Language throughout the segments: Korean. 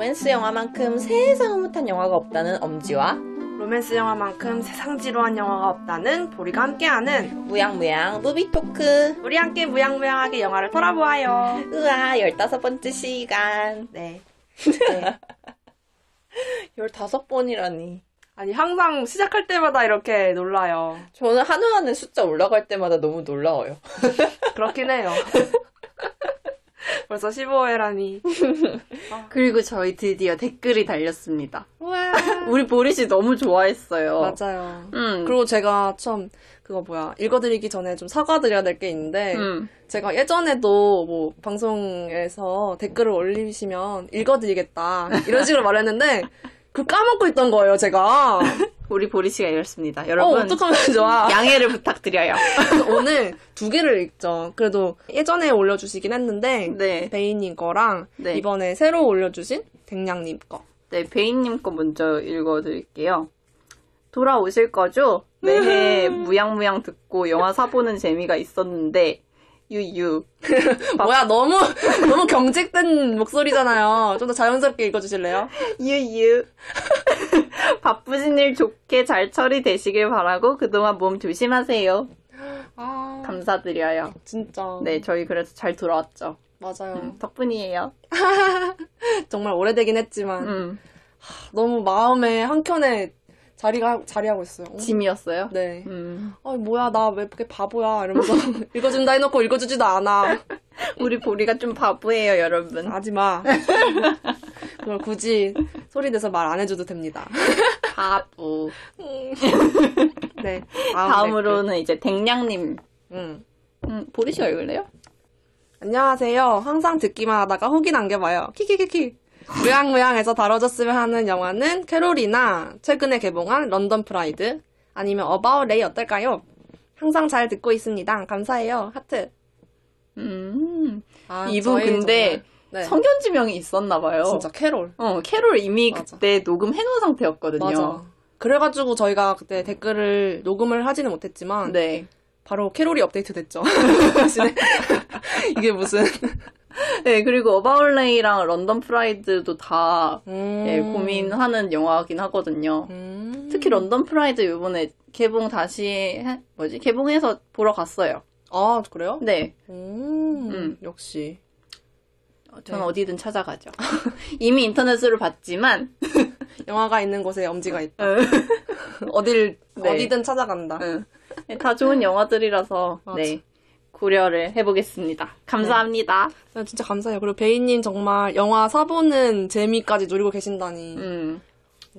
로맨스 영화만큼 세상 흐뭇한 영화가 없다는 엄지와 로맨스 영화만큼 세상 지루한 영화가 없다는 보리가 함께하는 무양무양 movie talk 우리 함께 무양무양하게 영화를 돌아보아요. 으아 15번째 시간 네. 15번이라니 아니 항상 시작할 때마다 이렇게 놀라요. 저는 하나하나 숫자 올라갈 때마다 너무 놀라워요 그렇긴 해요. 벌써 15회라니. 그리고 저희 드디어 댓글이 달렸습니다. 와 우리 보리 씨 너무 좋아했어요. 맞아요. 음. 그리고 제가 참 그거 뭐야 읽어드리기 전에 좀 사과드려야 될 게 있는데 음. 제가 예전에도 뭐 방송에서 댓글을 올리시면 읽어드리겠다 이런 식으로 말했는데 그 까먹고 있던 거예요 제가 우리 보리 씨가 이렇습니다. 어 여러분 어떡하면 좋아 양해를 부탁드려요. 오늘 두 개를 읽죠 그래도 예전에 올려주시긴 했는데 네. 베이님 거랑 네. 이번에 새로 올려주신 댕냥님 거 네, 베인님 거 먼저 읽어드릴게요. 돌아오실 거죠? 매해 무양무양 듣고 영화 사보는 재미가 있었는데 유유. 뭐야 너무 너무 경직된 목소리잖아요 좀 더 자연스럽게 읽어주실래요? 유유. 바쁘신 일 좋게 잘 처리되시길 바라고 그동안 몸 조심하세요. 아 감사드려요. 진짜 네, 저희 그래서 잘 돌아왔죠. 맞아요 음, 덕분이에요. 정말 오래되긴 했지만 음, 너무 마음에 한켠에 자리가 자리하고 있어요. 짐이었어요. 네. 음, 아 뭐야 나 왜 이렇게 바보야 이러면서 읽어준다 해놓고 읽어주지도 않아. 우리 보리가 좀 바보예요, 여러분. 하지 마. 그걸 굳이 소리 내서 말 안 해줘도 됩니다. 바보. 네. 다음 으로는 이제 댕냥님. 음. 음, 보리 씨가 읽을래요? 안녕하세요. 항상 듣기만 하다가 후기 남겨봐요. 키키키키. 무양무양에서 다뤄졌으면 하는 영화는 캐롤이나 최근에 개봉한 런던 프라이드 아니면 어바웃 레이 어떨까요? 항상 잘 듣고 있습니다. 감사해요. 하트. 음, 아, 이분 근데 네. 선견지명이 있었나 봐요. 진짜 캐롤. 어, 캐롤 이미 맞아. 그때 녹음해 놓은 상태였거든요. 맞아. 그래가지고 저희가 그때 댓글을 녹음을 하지는 못했지만 네. 바로 캐롤이 업데이트 됐죠. 이게 무슨 네, 그리고 어바웃 레이랑 런던 프라이드도 다 음. 예, 고민하는 영화긴 하거든요. 음. 특히 런던 프라이드 이번에 개봉 다시 해- 뭐지 개봉해서 보러 갔어요. 아 그래요? 네, 음. 음. 역시 저는 네. 어디든 찾아가죠. 이미 인터넷으로 봤지만 영화가 있는 곳에 엄지가 있다. 어, 어딜 네. 어디든 찾아간다. 응. 네, 다 좋은 영화들이라서 맞아. 네 고려를 해보겠습니다. 감사합니다. 네, 진짜 감사해요. 그리고 베이님 정말 영화 사보는 재미까지 노리고 계신다니 음,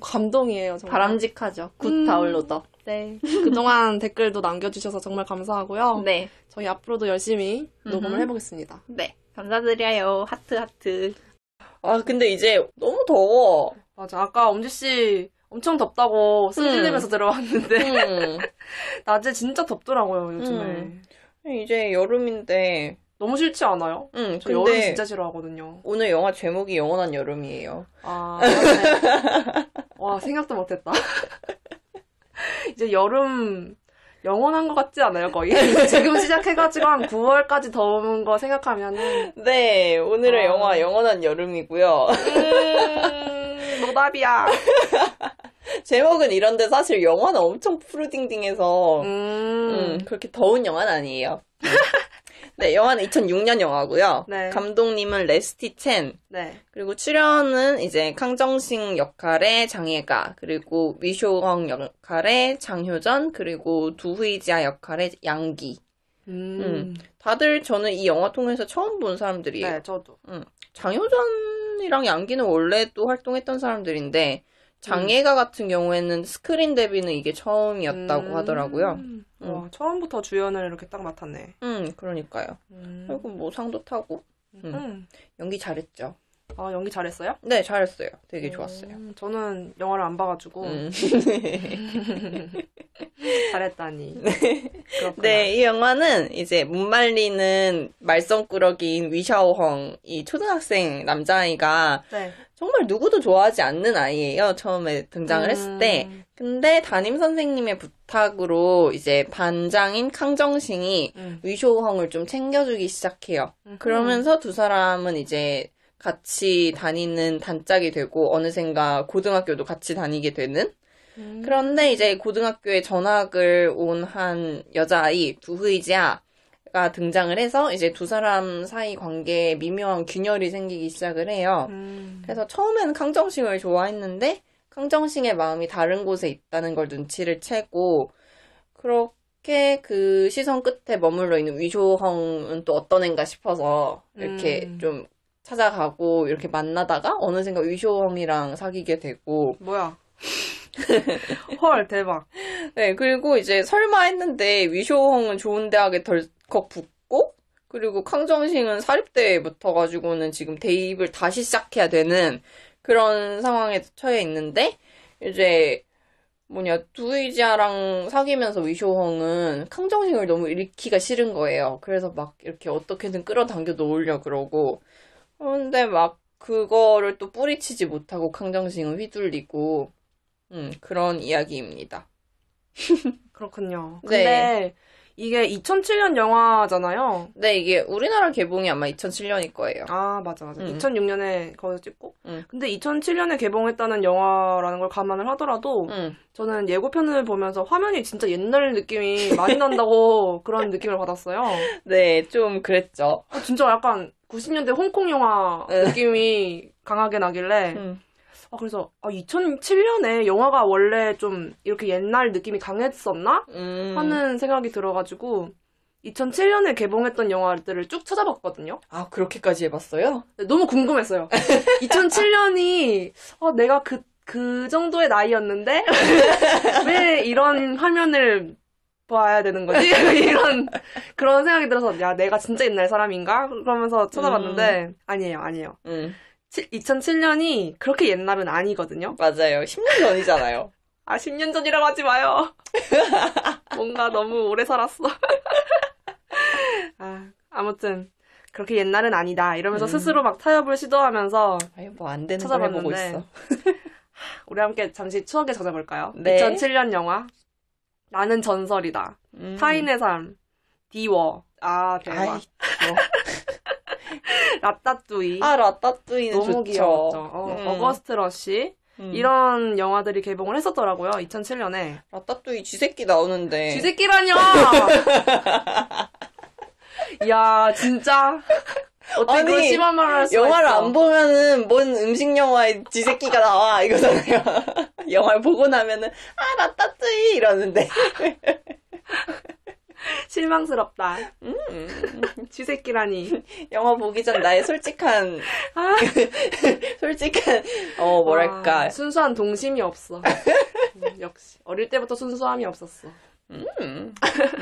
감동이에요. 정말. 바람직하죠. good 음. downloader. 네. 그동안 댓글도 남겨주셔서 정말 감사하고요. 네, 저희 앞으로도 열심히 녹음을 음흠. 해보겠습니다. 네 감사드려요. 하트 하트. 아 근데 이제 너무 더워 맞아. 아까 엄지 씨 엄청 덥다고 승질내면서 들어왔는데 음. 낮에 진짜 덥더라고요, 요즘에. 음. 이제 여름인데 너무 싫지 않아요? 음, 저 여름 근데 진짜 싫어하거든요. 오늘 영화 제목이 영원한 여름이에요 아, 맞네. 와, 생각도 못했다. 이제 여름 영원한 것 같지 않아요, 거의? 지금 시작해가지고 한 9월까지 더운 거 생각하면은. 네 오늘의 아. 영화 영원한 여름이고요 음, 노답이야. 제목은 이런데 사실 영화는 엄청 푸르딩딩해서 음, 음, 그렇게 더운 영화는 아니에요. 네, 영화는 2006년 영화고요. 네. 감독님은 레스티 첸. 네. 그리고 출연은 이제 강정식 역할의 장예가, 그리고 위쇼헝 역할의 장효전, 그리고 두후이지아 역할의 양기. 음, 음. 다들 저는 이 영화 통해서 처음 본 사람들이에요. 네, 저도. 장효전이랑 양기는 원래 또 활동했던 사람들인데 장예가 같은 경우에는 스크린 데뷔는 이게 처음이었다고 음. 하더라고요. 와, 처음부터 주연을 이렇게 딱 맡았네. 음, 그러니까요. 음. 그리고 뭐 상도 타고 음. 음. 연기 잘했죠. 아, 연기 잘했어요? 네, 잘했어요. 되게 좋았어요. 음, 저는 영화를 안 봐가지고 음. 잘했다니. 그렇구나. 네, 이 영화는 이제 못 말리는 말썽꾸러기인 위샤오헝, 이 초등학생 남자아이가 네. 정말 누구도 좋아하지 않는 아이예요. 처음에 등장을 했을 때. 음. 근데 담임 선생님의 부탁으로 이제 반장인 캉정싱이 음. 위쇼헝을 좀 챙겨주기 시작해요. 그러면서 두 사람은 이제 같이 다니는 단짝이 되고 어느샌가 고등학교도 같이 다니게 되는 음. 그런데 이제 고등학교에 전학을 온 한 여자아이 두흐이지아 가 등장을 해서 이제 두 사람 사이 관계에 미묘한 균열이 생기기 시작을 해요. 음. 그래서 처음에는 강정싱을 좋아했는데 강정싱의 마음이 다른 곳에 있다는 걸 눈치를 채고 그렇게 그 시선 끝에 머물러 있는 위쇼헝은 또 어떤 애인가 싶어서 이렇게 음. 좀 찾아가고 이렇게 만나다가 어느샌가 위쇼헝이랑 사귀게 되고 뭐야? 헐 대박. 네, 그리고 이제 설마 했는데 위쇼홍은 좋은 대학에 덜 컥 붙고, 그리고 캉정싱은 사립대에 붙어가지고는 지금 대입을 다시 시작해야 되는 그런 상황에 처해 있는데, 이제, 뭐냐, 두이지아랑 사귀면서 위쇼홍은 캉정싱을 너무 잃기가 싫은 거예요. 그래서 막 이렇게 어떻게든 끌어당겨 놓으려 그러고, 근데 막 그거를 또 뿌리치지 못하고 캉정싱은 휘둘리고, 음, 그런 이야기입니다. 그렇군요. 네. 근데 이게 2007년 영화잖아요. 네, 이게 우리나라 개봉이 아마 2007년일 거예요. 아, 맞아, 맞아. 음. 2006년에 거기서 찍고. 음. 근데 2007년에 개봉했다는 영화라는 걸 감안을 하더라도 응. 저는 예고편을 보면서 화면이 진짜 옛날 느낌이 많이 난다고 그런 느낌을 받았어요. 네, 좀 그랬죠. 어, 진짜 약간 90년대 홍콩 영화 네. 느낌이 강하게 나길래 응. 아, 그래서 아, 2007년에 영화가 원래 좀 이렇게 옛날 느낌이 강했었나? 음. 하는 생각이 들어가지고 2007년에 개봉했던 영화들을 쭉 찾아봤거든요. 아, 그렇게까지 해봤어요? 네, 너무 궁금했어요. 2007년이 어, 내가 그, 그 정도의 나이였는데 왜 이런 화면을 봐야 되는 거지? 이런 그런 생각이 들어서 야 내가 진짜 옛날 사람인가? 그러면서 찾아봤는데 아니에요, 아니에요. 응. 2007년이 그렇게 옛날은 아니거든요. 맞아요. 10년 전이잖아요. 아 10년 전이라고 하지 마요. 뭔가 너무 오래 살았어. 아, 아무튼 그렇게 옛날은 아니다 이러면서 음. 스스로 막 타협을 시도하면서 뭐 안 되는 찾아봤는데 있어. 우리 함께 잠시 추억에 젖어볼까요? 네. 2007년 영화 나는 전설이다. 음. 타인의 삶 디워 아 대박 아이, 뭐. 라따뚜이 아, 라따뚜이는 너무 좋죠. 귀여웠죠. 어, 음. 어거스트 러시 음. 이런 영화들이 개봉을 했었더라고요. 2007년에 라따뚜이 쥐새끼 나오는데. 쥐새끼라뇨! 야, 진짜. 어떻게 아니, 그런 심한 말을 할 수가 영화를 있어. 안 보면은 뭔 음식 영화에 쥐새끼가 나와 이거잖아요. 영화를 보고 나면은 아 라따뚜이 이러는데. 실망스럽다. 음. 쥐새끼라니. 영화 보기 전 나의 솔직한 아, 솔직한 어 뭐랄까 와, 순수한 동심이 없어. 음, 역시. 어릴 때부터 순수함이 없었어. 음,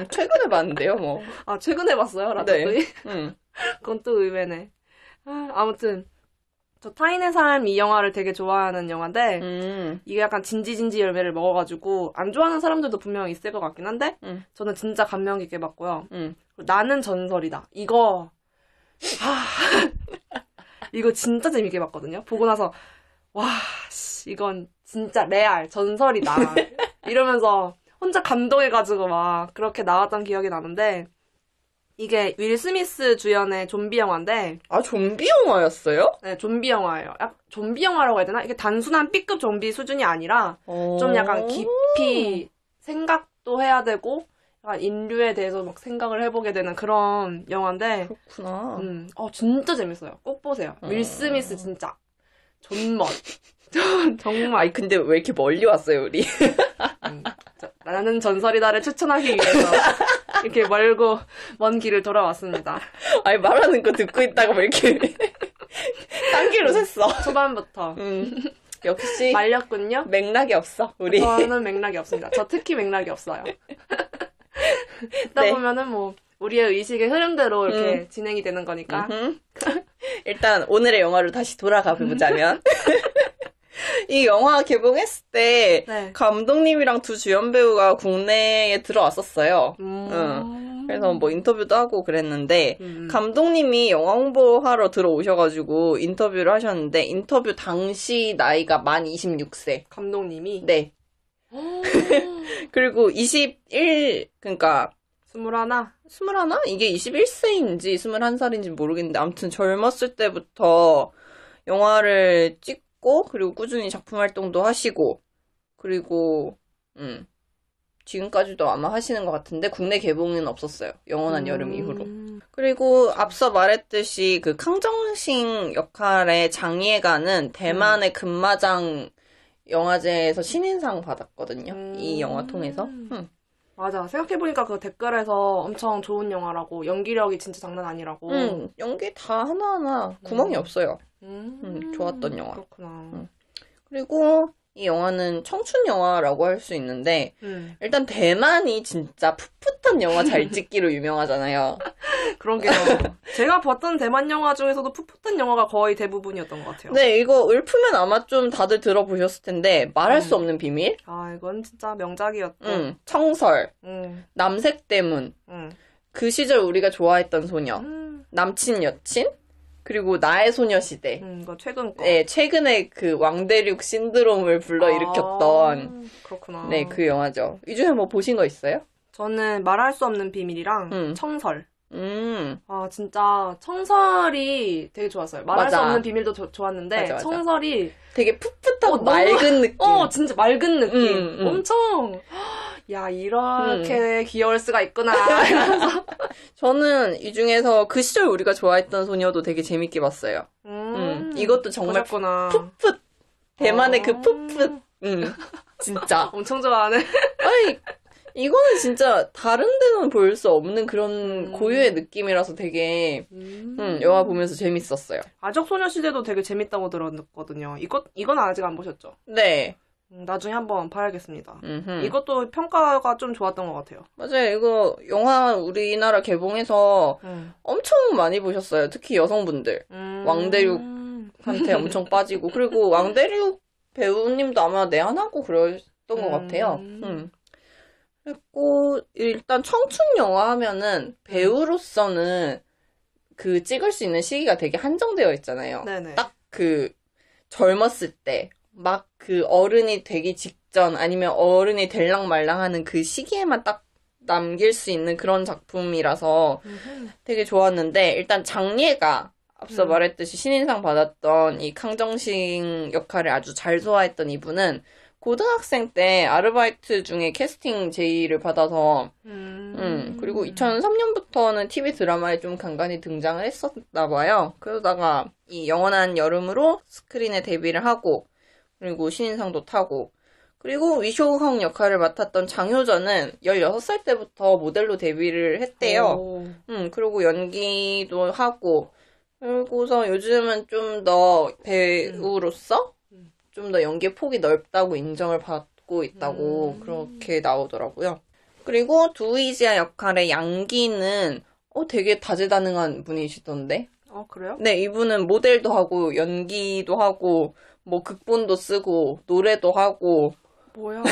최근에 봤는데요 뭐. 아, 최근에 봤어요, 라따뚜이? 음. 그건 또 의외네. 아, 아무튼. 저 타인의 삶 이 영화를 되게 좋아하는 영화인데, 음. 이게 약간 진지진지 열매를 먹어가지고, 안 좋아하는 사람들도 분명 있을 것 같긴 한데, 음. 저는 진짜 감명 깊게 봤고요. 음. 나는 전설이다. 이거, 아, 이거 진짜 재밌게 봤거든요. 보고 나서, 와, 씨, 이건 진짜 레알, 전설이다. 이러면서 혼자 감동해가지고 막 그렇게 나왔던 기억이 나는데, 이게 윌 스미스 주연의 좀비 영화인데, 아 좀비 영화였어요? 네, 좀비 영화예요. 약, 좀비 영화라고 해야 되나? 이게 단순한 B급 좀비 수준이 아니라, 좀 약간 깊이 생각도 해야 되고, 약간 인류에 대해서 막 생각을 해보게 되는 그런 영화인데, 그렇구나. 음, 어, 진짜 재밌어요. 꼭 보세요. 음. 윌 스미스 진짜. 존멋. 정말. 아니 근데 왜 이렇게 멀리 왔어요 우리? 음, 저- 나는 전설이다를 추천하기 위해서 이렇게 멀고 먼 길을 돌아왔습니다. 아니 말하는 거 듣고 있다가 왜 이렇게 딴 길로 샜어? 초반부터. 음. 역시 말렸군요. 맥락이 없어 우리. 저는 맥락이 없습니다. 저 특히 맥락이 없어요. 듣다 네. 보면은 뭐, 우리의 의식의 흐름대로 이렇게 진행이 되는 거니까. 일단 오늘의 영화로 다시 돌아가 보자면 이 영화 개봉했을 때 네. 감독님이랑 두 주연 배우가 국내에 들어왔었어요. 음, 그래서 뭐 인터뷰도 하고 그랬는데 음. 감독님이 영화 홍보하러 들어오셔가지고 인터뷰를 하셨는데 인터뷰 당시 나이가 만 26세. 감독님이 네. 그리고 21 그러니까 스물하나. 21? 이게 21세인지 21살인지 모르겠는데 아무튼 젊었을 때부터 영화를 찍 고 그리고 꾸준히 작품 활동도 하시고 그리고 음 지금까지도 아마 하시는 것 같은데 국내 개봉은 없었어요. 영원한 여름 이후로. 음. 그리고 앞서 말했듯이 그康정식 역할의 장예가는 대만의 금마장 영화제에서 신인상 받았거든요. 음. 이 영화 통해서. 음. 맞아. 생각해보니까 그 댓글에서 엄청 좋은 영화라고, 연기력이 진짜 장난 아니라고. 음, 연기 다 하나하나 구멍이 음. 없어요. 음, 음, 좋았던 영화. 그렇구나. 음. 그리고 이 영화는 청춘 영화라고 할 수 있는데 음, 일단 대만이 진짜 풋풋한 영화 잘 찍기로 유명하잖아요. 그런 게요. 제가 봤던 대만 영화 중에서도 풋풋한 영화가 거의 대부분이었던 것 같아요. 네, 이거 읊으면 아마 좀 다들 들어보셨을 텐데 말할 수 음. 없는 비밀, 아, 이건 진짜 명작이었고. 음, 청설, 음, 남색 때문, 음. 그 시절 우리가 좋아했던 소녀, 음, 남친 여친, 그리고 나의 소녀시대. 음, 이거 최근 거. 네, 최근에 그 왕대륙 신드롬을 불러일으켰던 아, 그렇구나. 네, 그 영화죠. 이 중에 뭐 보신 거 있어요? 저는 말할 수 없는 비밀이랑 음. 청설. 음, 아, 진짜 청설이 되게 좋았어요. 말할 맞아. 수 없는 비밀도 조- 좋았는데 맞아, 맞아. 청설이 되게 풋풋하고 어, 너무- 맑은 느낌. 어, 진짜 맑은 느낌. 음, 음. 엄청 야, 이렇게 귀여울 수가 있구나. 저는 이 중에서 그 시절 우리가 좋아했던 소녀도 되게 재밌게 봤어요. 음, 음, 이것도 정말 보셨구나. 풋풋. 대만의 그 어. 풋풋. 음, 진짜. 엄청 좋아하네. 아니, 이거는 진짜 다른 데는 볼 수 없는 그런 음. 고유의 느낌이라서 되게, 음, 영화 보면서 재밌었어요. 아적 소녀시대도 되게 재밌다고 들었거든요. 이것 이건 아직 안 보셨죠? 네. 음, 나중에 한번 봐야겠습니다. 음흠. 이것도 평가가 좀 좋았던 것 같아요. 맞아요. 이거 영화 우리나라 개봉해서 음. 엄청 많이 보셨어요. 특히 여성분들. 음. 왕대륙. 한테 엄청 빠지고. 그리고 왕대륙 배우님도 아마 내한하고 그랬던 것 음. 같아요. 음. 그리고 일단 청춘 영화 하면은 배우로서는 그 찍을 수 있는 시기가 되게 한정되어 있잖아요. 네네. 딱그 젊었을 때, 막 그 어른이 되기 직전 아니면 어른이 될랑 말랑 하는 그 시기에만 딱 남길 수 있는 그런 작품이라서 음흠. 되게 좋았는데 일단 장예가 앞서 음. 말했듯이 신인상 받았던 이康정식 역할을 아주 잘 소화했던 이분은 고등학생 때 아르바이트 중에 캐스팅 제의를 받아서 음. 음, 그리고 2003년부터는 TV 드라마에 좀 간간히 등장을 했었나 봐요. 그러다가 이 영원한 여름으로 스크린에 데뷔를 하고 그리고 신인상도 타고 그리고 위쇼헝 역할을 맡았던 장효전은 16살 때부터 모델로 데뷔를 했대요. 오. 음, 그리고 연기도 하고, 그리고서 요즘은 좀 더 배우로서 음. 좀더 연기의 폭이 넓다고 인정을 받고 있다고 음. 그렇게 나오더라고요. 그리고 두이지아 역할의 양기는 어, 되게 다재다능한 분이시던데? 어, 그래요? 네, 이분은 모델도 하고, 연기도 하고, 뭐, 극본도 쓰고, 노래도 하고, 뭐야?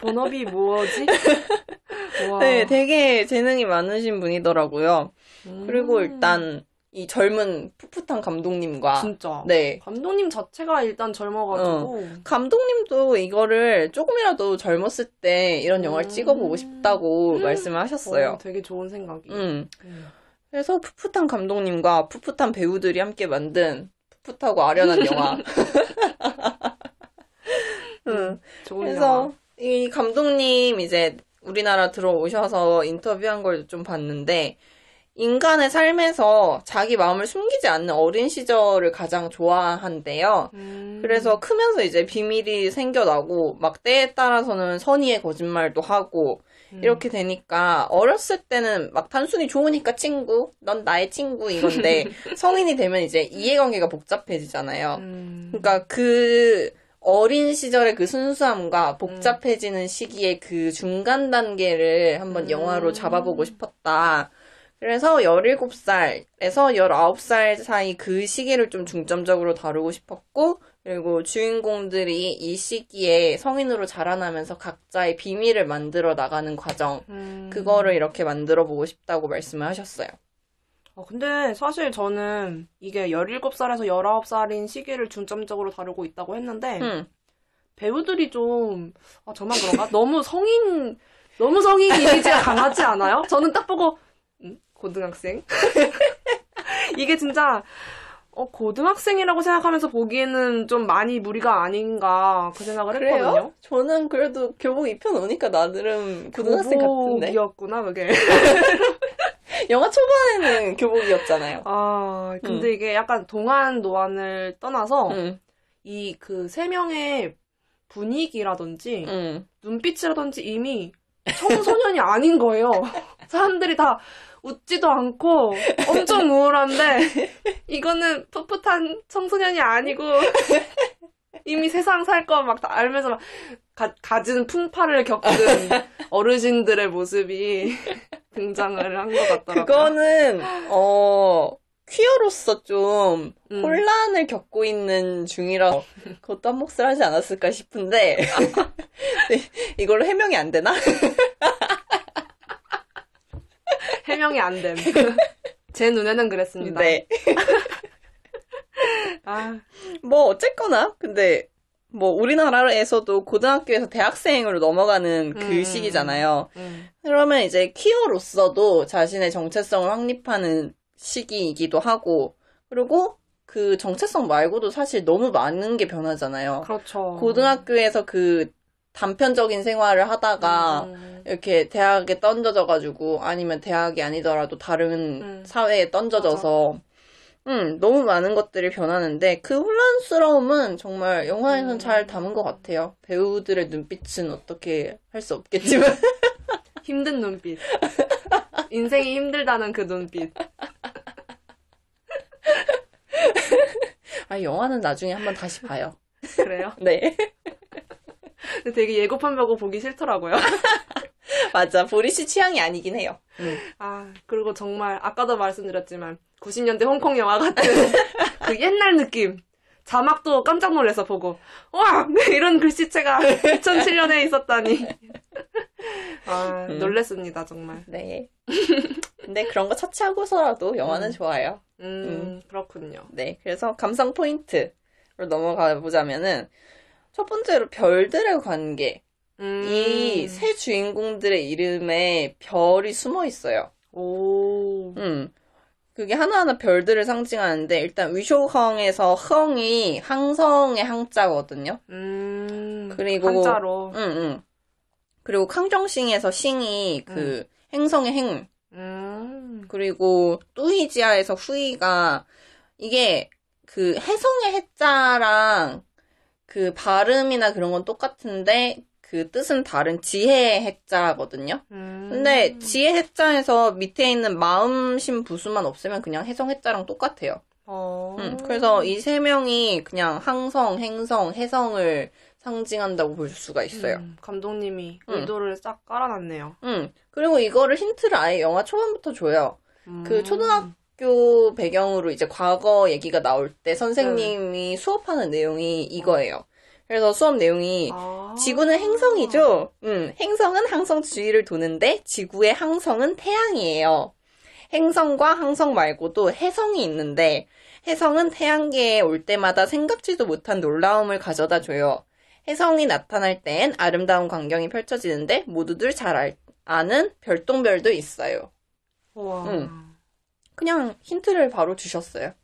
본업이 뭐지? 와. 네, 되게 재능이 많으신 분이더라고요. 음. 그리고 일단 이 젊은 풋풋한 감독님과 진짜. 네 감독님 자체가 일단 젊어가지고. 감독님도 이거를 조금이라도 젊었을 때 이런 영화를 음. 찍어보고 싶다고 말씀을 어, 하셨어요. 되게 좋은 생각이. 음 음. 그래서 풋풋한 감독님과 풋풋한 배우들이 함께 만든 풋풋하고 아련한 영화. 음. 좋은 그래서 영화. 이 감독님 이제 우리나라 들어오셔서 인터뷰한 걸 좀 봤는데 인간의 삶에서 자기 마음을 숨기지 않는 어린 시절을 가장 좋아한대요. 음. 그래서 크면서 이제 비밀이 생겨나고 막 때에 따라서는 선의의 거짓말도 하고 음. 이렇게 되니까 어렸을 때는 막 단순히 좋으니까 친구, 넌 나의 친구 이건데 성인이 되면 이제 이해관계가 복잡해지잖아요. 음. 그러니까 그 어린 시절의 그 순수함과 복잡해지는 시기의 그 중간 단계를 한번 음. 영화로 잡아보고 싶었다. 그래서 17살에서 19살 사이 그 시기를 좀 중점적으로 다루고 싶었고, 그리고 주인공들이 이 시기에 성인으로 자라나면서 각자의 비밀을 만들어 나가는 과정, 음. 그거를 이렇게 만들어 보고 싶다고 말씀을 하셨어요. 어, 근데 사실 저는 이게 17살에서 19살인 시기를 중점적으로 다루고 있다고 했는데, 음, 배우들이 좀, 아, 저만 그런가? 너무 성인, 너무 성인 이미지가 강하지 않아요? 저는 딱 보고, 음, 고등학생? 이게 진짜, 어, 고등학생이라고 생각하면서 보기에는 좀 많이 무리가 아닌가, 그 생각을 했거든요. 그래요? 저는 그래도 교복 입혀놓으니까 나름 고등학생 같은데. 교복이었구나, 그게. 영화 초반에는 교복이었잖아요. 아, 근데 음. 이게 약간 동안 노안을 떠나서, 음, 이그 세 명의 분위기라든지, 음. 눈빛이라든지 이미 청소년이 아닌 거예요. 사람들이 다 웃지도 않고 엄청 우울한데 이거는 풋풋한 청소년이 아니고 이미 세상 살 거 막 다 알면서 막 가, 가진 풍파를 겪은 어르신들의 모습이 등장을 한 것 같더라고요. 그거는, 어, 퀴어로서 좀 음. 혼란을 겪고 있는 중이라 그것도 한 몫을 하지 않았을까 싶은데 네, 이걸로 해명이 안 되나? 해명이 안 됨. 제 눈에는 그랬습니다. 네. 아, 뭐 어쨌거나 근데 뭐 우리나라에서도 고등학교에서 대학생으로 넘어가는 그 음. 시기잖아요. 음. 그러면 이제 퀴어로서도 자신의 정체성을 확립하는 시기이기도 하고 그리고 그 정체성 말고도 사실 너무 많은 게 변하잖아요. 그렇죠. 고등학교에서 그 단편적인 생활을 하다가 음. 이렇게 대학에 던져져 가지고 아니면 대학이 아니더라도 다른 음. 사회에 던져져서 음, 너무 많은 것들이 변하는데 그 혼란스러움은 정말 영화에서는 음. 잘 담은 것 같아요. 배우들의 눈빛은 어떻게 할 수 없겠지만 힘든 눈빛. 인생이 힘들다는 그 눈빛. 아 영화는 나중에 한번 다시 봐요. 그래요? 네 근데 되게 예고편 보고 보기 싫더라고요. 맞아 보리 씨 취향이 아니긴 해요. 아, 그리고 정말 아까도 말씀드렸지만 90년대 홍콩 영화 같은 그 옛날 느낌. 자막도 깜짝 놀라서 보고 와 이런 글씨체가 2007년에 있었다니. 아 음. 놀랬습니다 정말. 네. 근데 그런 거 차치하고서라도 영화는 음. 좋아요. 음, 그렇군요. 네, 그래서 감상 포인트로 넘어가 보자면은 첫 번째로 별들의 관계. 음. 이세 주인공들의 이름에 별이 숨어 있어요. 오. 음. 그게 하나하나 별들을 상징하는데 일단 위쇼헝에서 흥이 항성의 항자거든요. 음. 그리고- 한자로. 응, 응. 그리고 캉정싱에서 싱이 그 행성의 행. 음. 그리고 뚜이지아에서 후이가 이게 그 해성의 해자랑 그 발음이나 그런 건 똑같은데 그 뜻은 다른 지혜의 해자거든요. 음. 근데 지혜 해자에서 밑에 있는 마음심 부수만 없으면 그냥 해성 해자랑 똑같아요. 어. 음, 그래서 이 세 명이 그냥 항성, 행성, 해성을 상징한다고 볼 수가 있어요. 음, 감독님이 음. 의도를 싹 깔아놨네요. 음, 그리고 이거를 힌트를 아예 영화 초반부터 줘요. 음. 그 초등학 교 배경으로 이제 과거 얘기가 나올 때 선생님이 수업하는 내용이 이거예요. 그래서 수업 내용이 아. 지구는 행성이죠. 음, 행성은 항성 주위를 도는데 지구의 항성은 태양이에요. 행성과 항성 말고도 해성이 있는데 해성은 태양계에 올 때마다 생각지도 못한 놀라움을 가져다 줘요. 해성이 나타날 땐 아름다운 광경이 펼쳐지는데 모두들 잘 알- 아는 별똥별도 있어요. 우와. 음. 그냥 힌트를 바로 주셨어요.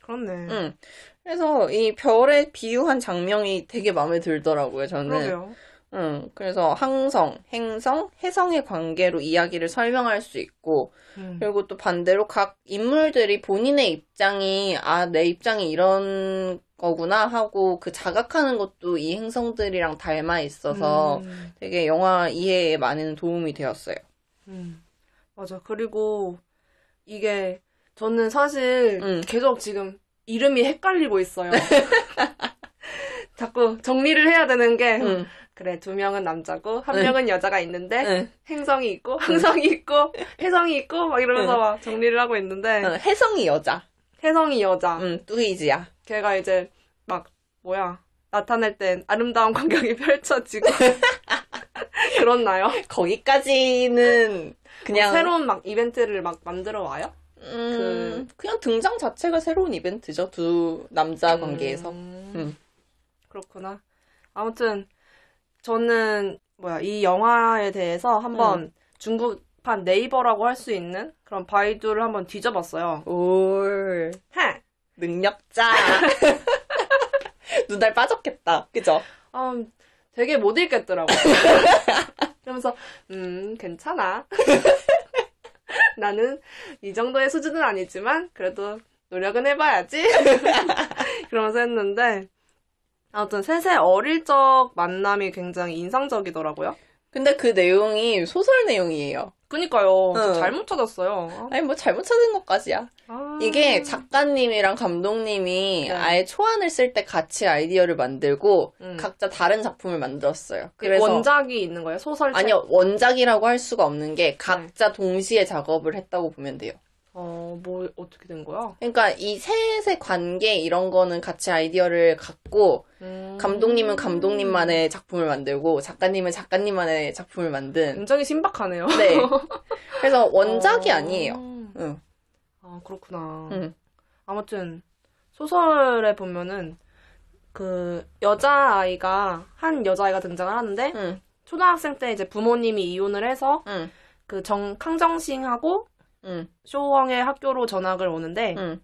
그렇네. 음. 그래서 이 별에 비유한 장면이 되게 마음에 들더라고요, 저는. 그러게요. 음, 그래서 항성, 행성, 해성의 관계로 이야기를 설명할 수 있고, 음. 그리고 또 반대로 각 인물들이 본인의 입장이, 아, 내 입장이 이런 거구나 하고 그 자각하는 것도 이 행성들이랑 닮아 있어서 음. 되게 영화 이해에 많은 도움이 되었어요. 음. 맞아. 그리고 이게 저는 사실 음. 계속 지금 이름이 헷갈리고 있어요. 자꾸 정리를 해야 되는 게 음, 그래 두 명은 남자고 한 응. 명은 여자가 있는데 응. 행성이 있고 항성이 있고 해성이 있고 막 이러면서 응. 막 정리를 하고 있는데 어, 해성이 여자, 해성이 여자 음, 뚜이지야. 걔가 이제 막 뭐야 나타날 땐 아름다운 광경이 펼쳐지고 그렇나요? 거기까지는 그냥 새로운 막 이벤트를 막 만들어 와요? 음, 그냥 등장 자체가 새로운 이벤트죠. 두 남자 관계에서. 음, 음. 그렇구나. 아무튼 저는 뭐야 이 영화에 대해서 한번 음. 중국판 네이버라고 할 수 있는 그런 바이두를 한번 뒤져봤어요. 올 헤. 능력자. 눈알 빠졌겠다. 그죠? 음, 되게 못 읽겠더라고. 그러면서 음 괜찮아. 나는 이 정도의 수준은 아니지만 그래도 노력은 해봐야지. 그러면서 했는데 아무튼 셋의 어릴 적 만남이 굉장히 인상적이더라고요. 근데 그 내용이 소설 내용이에요. 그니까요. 저 응. 잘못 찾았어요. 아니 뭐 잘못 찾은 것까지야. 아. 이게 작가님이랑 감독님이 네. 아예 초안을 쓸 때 같이 아이디어를 만들고 음. 각자 다른 작품을 만들었어요. 그 그래서 원작이 있는 거예요? 소설책? 아니요 원작이라고 할 수가 없는 게 각자 동시에 작업을 했다고 보면 돼요. 어, 뭐 어떻게 된 거야? 그러니까 이 셋의 관계 이런 거는 같이 아이디어를 갖고 음. 감독님은 감독님만의 작품을 만들고 작가님은 작가님만의 작품을 만든 굉장히 신박하네요. 네. 그래서 원작이 어. 아니에요. 응. 아, 그렇구나. 응. 아무튼 소설에 보면은 그 여자아이가 한 여자아이가 등장을 하는데 응. 초등학생 때 이제 부모님이 이혼을 해서 응. 그 정 캉정싱하고 응. 쇼웡의 학교로 전학을 오는데 응.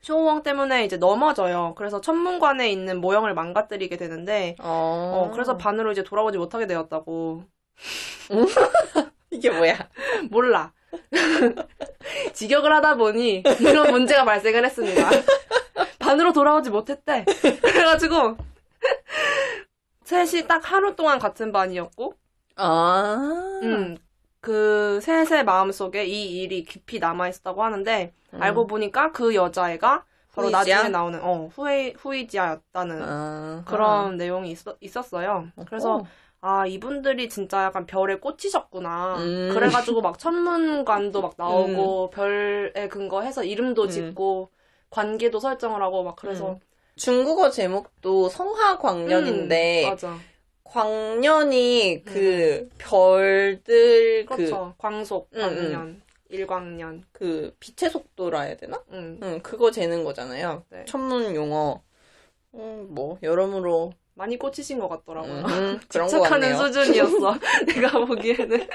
쇼웡 때문에 이제 넘어져요. 그래서 천문관에 있는 모형을 망가뜨리게 되는데 어. 어, 그래서 반으로 이제 돌아오지 못하게 되었다고. 이게 뭐야? 몰라. 직역을 하다 보니 이런 문제가 발생을 했습니다. 반으로 돌아오지 못했대. 그래가지고 셋이 딱 하루 동안 같은 반이었고, 아. 음, 그 셋의 마음속에 이 일이 깊이 남아 있었다고 하는데, 음. 알고 보니까 그 여자애가 바로 후이지야? 나중에 나오는, 어, 후이, 후이지아였다는 아. 그런 내용이 있었, 있었어요. 그래서, 어. 아, 이분들이 진짜 약간 별에 꽂히셨구나. 음. 그래가지고 막 천문관도 막 나오고, 별에 근거해서 이름도 음. 짓고, 관계도 설정을 하고, 막 그래서. 음. 중국어 제목도 성하 광년인데 음, 맞아. 광년이 그 별들 그, 그렇죠. 광속, 음, 광년, 일광년. 그 빛의 속도라 해야 되나? 음. 응, 그거 재는 거잖아요. 네. 천문 용어. 음, 뭐 여러모로 많이 꽂히신 것 같더라고요. 음, 그런 거 집착하는. 수준이었어. 내가 보기에는.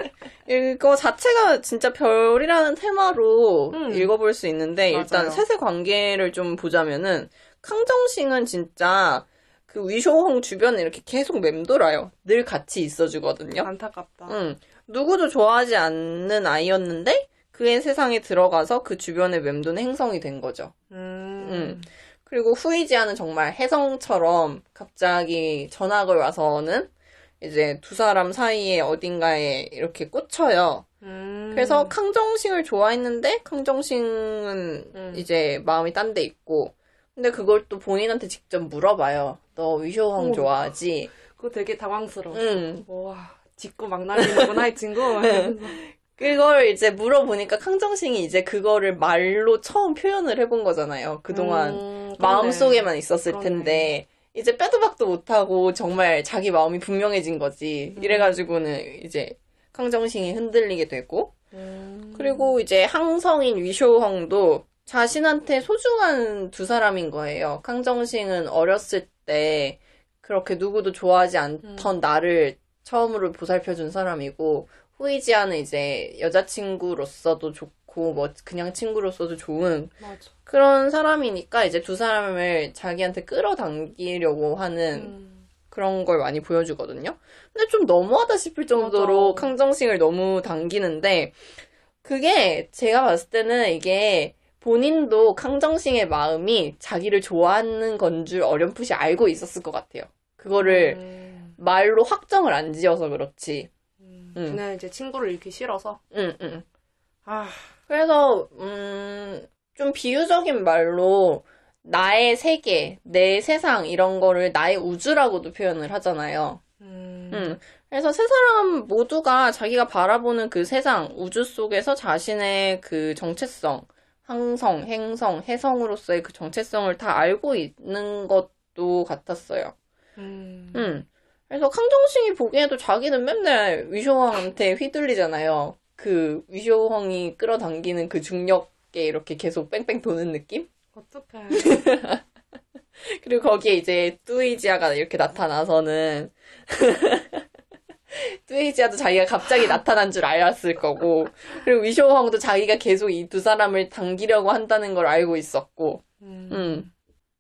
이거 자체가 진짜 별이라는 테마로 음. 읽어볼 수 있는데 맞아요. 일단 셋의 관계를 좀 보자면은 캉정싱은 진짜 그 위쇼홍 주변에 이렇게 계속 맴돌아요. 늘 같이 있어주거든요. 안타깝다. 응. 누구도 좋아하지 않는 아이였는데 그의 세상에 들어가서 그 주변에 맴도는 행성이 된 거죠. 음. 음. 그리고 후이지아는 정말 혜성처럼 갑자기 전학을 와서는 이제 두 사람 사이에 어딘가에 이렇게 꽂혀요. 음. 그래서 캉정싱을 좋아했는데 캉정싱은 음. 이제 마음이 딴 데 있고 근데 그걸 또 본인한테 직접 물어봐요. 너 위쇼홍 어. 좋아하지? 그거 되게 당황스러워. 응. 와, 짚고 막 날리는구나, 이 친구. 네. 그걸 이제 물어보니까 캉정싱이 이제 그거를 말로 처음 표현을 해본 거잖아요. 그동안 음, 마음속에만 있었을 그러네. 텐데 이제 빼도 박도 못하고 정말 자기 마음이 분명해진 거지. 음. 이래가지고는 이제 캉정싱이 흔들리게 되고 음. 그리고 이제 항성인 위쇼헝도 자신한테 소중한 두 사람인 거예요. 캉정싱은 어렸을 때 그렇게 누구도 좋아하지 않던 음. 나를 처음으로 보살펴준 사람이고 후이지아는 이제 여자친구로서도 좋고 뭐 그냥 친구로서도 좋은 맞아. 그런 사람이니까 이제 두 사람을 자기한테 끌어당기려고 하는 음. 그런 걸 많이 보여주거든요. 근데 좀 너무하다 싶을 정도로 맞아. 캉정싱을 너무 당기는데 그게 제가 봤을 때는 이게 본인도 캉정싱의 마음이 자기를 좋아하는 건 줄 어렴풋이 알고 있었을 것 같아요. 그거를 음. 말로 확정을 안 지어서 그렇지. 음. 음. 그냥 이제 친구를 잃기 싫어서. 응, 응. 아, 그래서 음, 좀 비유적인 말로 나의 세계, 내 세상 이런 거를 나의 우주라고도 표현을 하잖아요. 음. 음. 그래서 세 사람 모두가 자기가 바라보는 그 세상, 우주 속에서 자신의 그 정체성, 항성, 행성, 해성으로서의 그 정체성을 다 알고 있는 것도 같았어요. 음. 음. 그래서 강정식이 보기에도 자기는 맨날 위쇼왕한테 휘둘리잖아요. 그 위쇼왕이 끌어당기는 그 중력에 이렇게 계속 뺑뺑 도는 느낌? 어떡해. 그리고 거기에 이제 뚜이지아가 이렇게 나타나서는 뚜이지아도 자기가 갑자기 나타난 줄 알았을 거고 그리고 위쇼왕도 자기가 계속 이 두 사람을 당기려고 한다는 걸 알고 있었고 음. 음.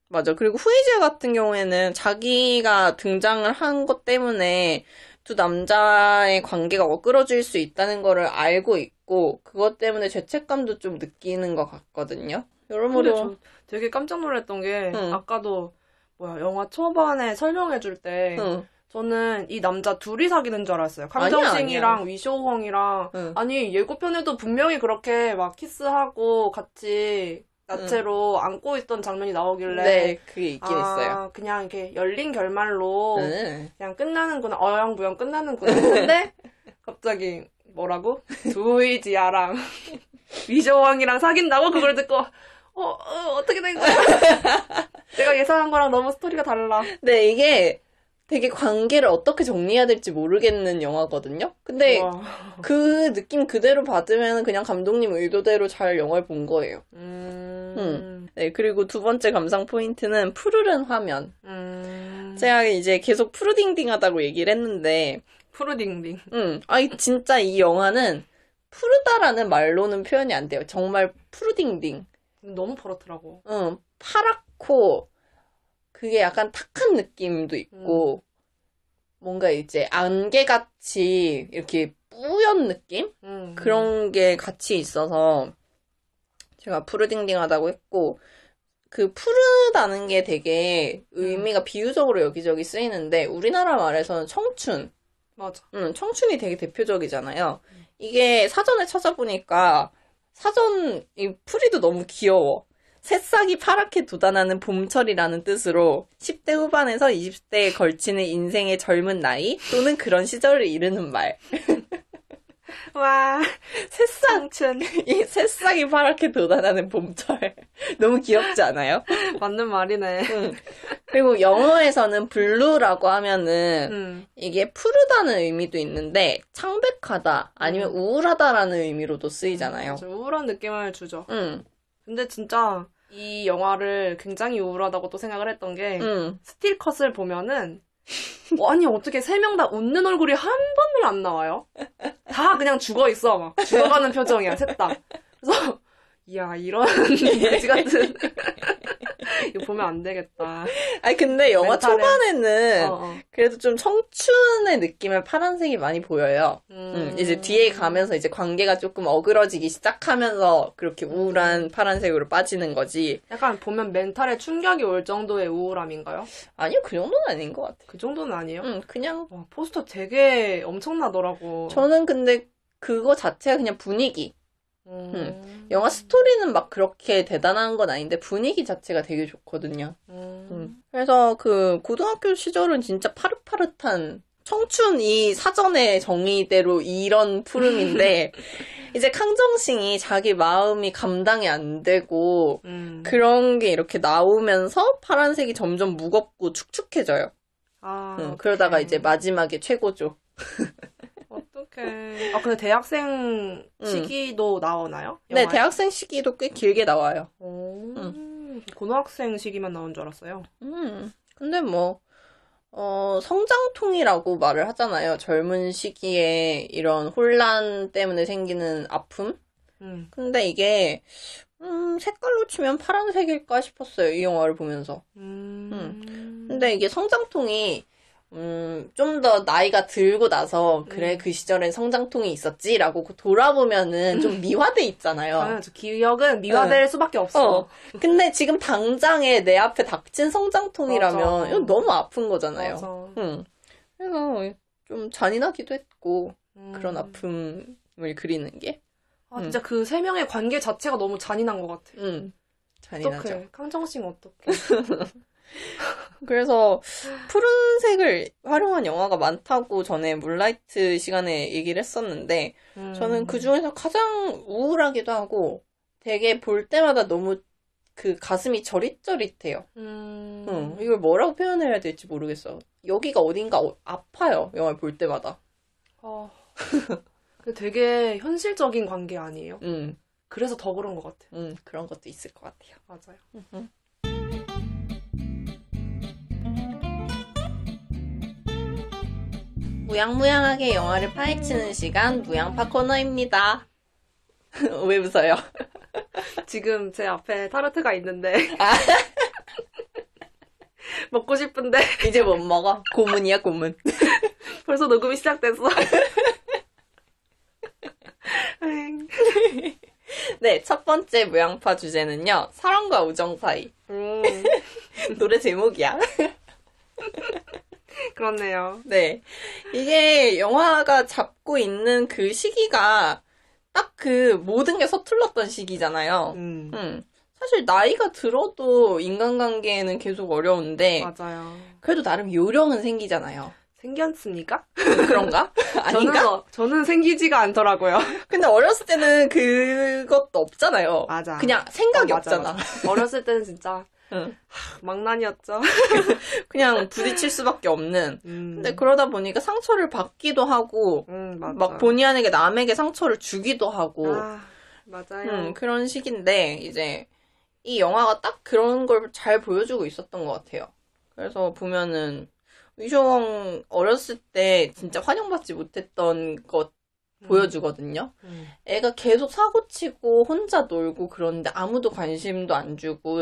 맞아. 그리고 후이지아 같은 경우에는 자기가 등장을 한 것 때문에 두 남자의 관계가 어그러질 수 있다는 거를 알고 있고, 그것 때문에 죄책감도 좀 느끼는 것 같거든요. 여러모로, 저 되게 깜짝 놀랐던 게 응. 아까도 뭐야 영화 초반에 설명해 줄때 응, 저는 이 남자 둘이 사귀는 줄 알았어요. 강정싱이랑 위쇼홍이랑 응. 아니 예고편에도 분명히 그렇게 막 키스하고 같이 나체로 안고 있던 장면이 나오길래 네, 그게 있긴 아, 있어요. 그냥 이렇게 열린 결말로 응. 그냥 끝나는구나 어영부영 끝나는구나 근데 갑자기 뭐라고 두이지아랑 위저왕이랑 사귄다고 그걸 듣고 어, 어 어떻게 된 거야? 내가 예상한 거랑 너무 스토리가 달라. 네, 이게 되게 관계를 어떻게 정리해야 될지 모르겠는 영화거든요. 근데 우와. 그 느낌 그대로 받으면 그냥 감독님 의도대로 잘 영화를 본 거예요. 음. 네, 그리고 두 번째 감상 포인트는 푸르른 화면. 음. 제가 이제 계속 푸르딩딩하다고 얘기를 했는데, 푸르딩딩. 음, 아이, 진짜 이 영화는 푸르다라는 말로는 표현이 안 돼요. 정말 푸르딩딩. 너무 버렇더라고. 응, 파랗고, 그게 약간 탁한 느낌도 있고, 뭔가 이제 안개같이 이렇게 뿌연 느낌? 음. 그런 게 같이 있어서 제가 푸르딩딩하다고 했고 그 푸르다는 게 되게 의미가 비유적으로 여기저기 쓰이는데 우리나라 말에서는 청춘, 맞아. 음, 청춘이 되게 대표적이잖아요. 이게 사전에 찾아보니까 사전 이 풀이도 너무 귀여워. 새싹이 파랗게 돋아나는 봄철이라는 뜻으로 10대 후반에서 20대에 걸치는 인생의 젊은 나이 또는 그런 시절을 이르는 말. 와, 새싹 춘이 새싹이 파랗게 돋아나는 봄철. 너무 귀엽지 않아요? 맞는 말이네. 응. 그리고 영어에서는 blue라고 하면은 음. 이게 푸르다는 의미도 있는데 창백하다 아니면 우울하다라는 의미로도 쓰이잖아요. 우울한 느낌을 주죠. 응, 근데 진짜 이 영화를 굉장히 우울하다고 또 생각을 했던 게 응. 스틸컷을 보면은 어, 아니 어떻게 세 명 다 웃는 얼굴이 한 번을 안 나와요? 다 그냥 죽어 있어 막 죽어가는 표정이야 셋 다. 그래서 이 야 이런 돼지 같은 이거 보면 안 되겠다. 아니 근데 영화 멘탈에- 초반에는 어, 어. 그래도 좀 청춘의 느낌의 파란색이 많이 보여요. 음. 응, 이제 뒤에 가면서 이제 관계가 조금 어그러지기 시작하면서 그렇게 우울한 파란색으로 빠지는 거지. 약간 보면 멘탈에 충격이 올 정도의 우울함인가요? 아니요, 그 정도는 아닌 것 같아. 그 정도는 아니에요? 응, 그냥 와, 포스터 되게 엄청나더라고. 저는 근데 그거 자체가 그냥 분위기. 음. 영화 스토리는 막 그렇게 대단한 건 아닌데 분위기 자체가 되게 좋거든요. 음. 음. 그래서 그 고등학교 시절은 진짜 파릇파릇한 청춘 이 사전의 정의대로 이런 푸름인데 이제康정싱이 자기 마음이 감당이 안 되고 음. 그런 게 이렇게 나오면서 파란색이 점점 무겁고 축축해져요. 아, 음, 그러다가. 이제 마지막에 최고죠. 어떡해. 아, 근데 대학생 시기도 나오나요? 네, 영화에? 대학생 시기도 꽤 길게 나와요. 오, 고등학생 시기만 나온 줄 알았어요. 음, 근데 뭐, 어, 성장통이라고 말을 하잖아요. 젊은 시기에 이런 혼란 때문에 생기는 아픔? 음. 근데 이게, 음, 색깔로 치면 파란색일까 싶었어요. 이 영화를 보면서. 음. 근데 이게 성장통이, 음, 좀 더 나이가 들고 나서, 그래, 음. 그 시절엔 성장통이 있었지 라고 돌아보면은 좀 미화돼 있잖아요. 당연하죠. 기억은 미화될 수밖에 없어. 어. 근데 지금 당장에 내 앞에 닥친 성장통이라면 맞아. 이건 너무 아픈 거잖아요. 맞아. 응. 그래서 좀 잔인하기도 했고 음. 그런 아픔을 그리는 게, 아, 진짜 그세 명의 관계 자체가 너무 잔인한 것 같아. 응. 잔인하죠. 어떡해. 강정식 어떡해. 그래서 푸른색을 활용한 영화가 많다고 전에 물라이트 시간에 얘기를 했었는데 음. 저는 그 중에서 가장 우울하기도 하고 되게 볼 때마다 너무 그 가슴이 저릿저릿해요. 음. 응, 이걸 뭐라고 표현해야 될지 모르겠어. 여기가 어딘가 어- 아파요. 영화를 볼 때마다. 어. 되게 현실적인 관계 아니에요? 응, 그래서 더 그런 것 같아요. 응, 그런 것도 있을 것 같아요. 맞아요. 무양무양하게 영화를 파헤치는 시간 무양파 코너입니다. 왜 웃어요? 지금 제 앞에 타르트가 있는데 아. 먹고 싶은데 이제 못 먹어. 고문이야, 고문. 벌써 녹음이 시작됐어. 엥. 네, 첫 번째 무양파 주제는요. 사랑과 우정 사이. 음, 노래 제목이야. 그렇네요. 네. 이게 영화가 잡고 있는 그 시기가 딱 그 모든 게 서툴렀던 시기잖아요. 음, 음. 사실 나이가 들어도 인간관계에는 계속 어려운데 맞아요. 그래도 나름 요령은 생기잖아요. 생겼습니까? 그런가? 저는, 아닌가? 어, 저는 생기지가 않더라고요. 근데 어렸을 때는 그것도 없잖아요. 맞아. 그냥 생각이 어, 맞아, 없잖아. 맞아. 어렸을 때는 진짜 응. 망난이었죠. 그냥 부딪힐 수밖에 없는. 음, 근데 그러다 보니까 상처를 받기도 하고 음. 막 본의 아니게 남에게 상처를 주기도 하고 아, 맞아요. 음, 그런 시기인데 이제 이 영화가 딱 그런 걸 잘 보여주고 있었던 것 같아요. 그래서 보면은 위쇼왕 어렸을 때 진짜 환영받지 못했던 것 보여주거든요. 음. 애가 계속 사고치고 혼자 놀고 그러는데 아무도 관심도 안 주고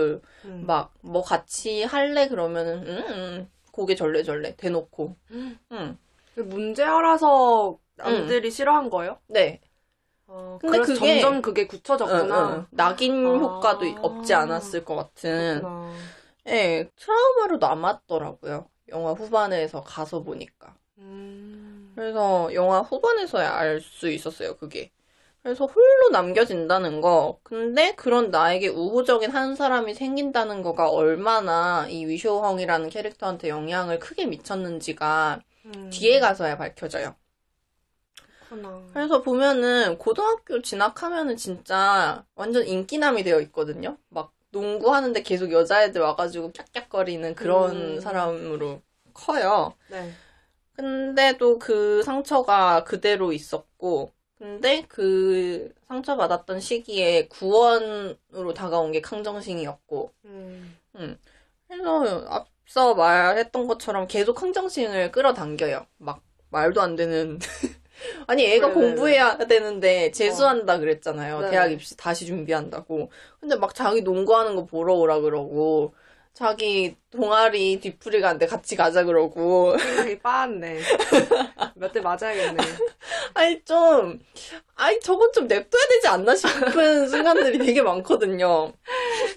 음. 막뭐 같이 할래 그러면은 음, 음 고개 절레절레 대놓고 음. 음. 그 문제 알아서 남들이 싫어한 거예요? 네. 어, 근데 그게- 점점 그게 굳혀졌구나. 응, 응. 낙인 아. 효과도 없지 않았을 것 같은 그렇구나. 예, 트라우마로 남았더라고요. 영화 후반에서 가서 보니까. 음. 그래서 영화 후반에서야 알 수 있었어요, 그게. 그래서 홀로 남겨진다는 거. 근데 그런 나에게 우호적인 한 사람이 생긴다는 거가 얼마나 이 위쇼헝이라는 캐릭터한테 영향을 크게 미쳤는지가 음. 뒤에 가서야 밝혀져요. 그렇구나. 그래서 보면은 고등학교 진학하면은 진짜 완전 인기남이 되어 있거든요. 막 농구하는데 계속 여자애들 와가지고 깍깍거리는 그런 음. 사람으로 커요. 네. 근데도 그 상처가 그대로 있었고, 근데 그 상처받았던 시기에 구원으로 다가온 게 강정신이었고, 음. 그래서 앞서 말했던 것처럼 계속 강정신을 끌어당겨요. 막 말도 안 되는. 아니 애가 왜, 왜, 공부해야 되는데 재수한다 그랬잖아요. 네. 대학 입시 다시 준비한다고. 근데 막 자기 농구하는 거 보러 오라 그러고 자기 동아리 뒤풀이 가는데 같이 가자 그러고. 생각이 빠았네. 몇 대 맞아야겠네. 아니 좀 아니 저건 좀 냅둬야 되지 않나 싶은 순간들이 되게 많거든요.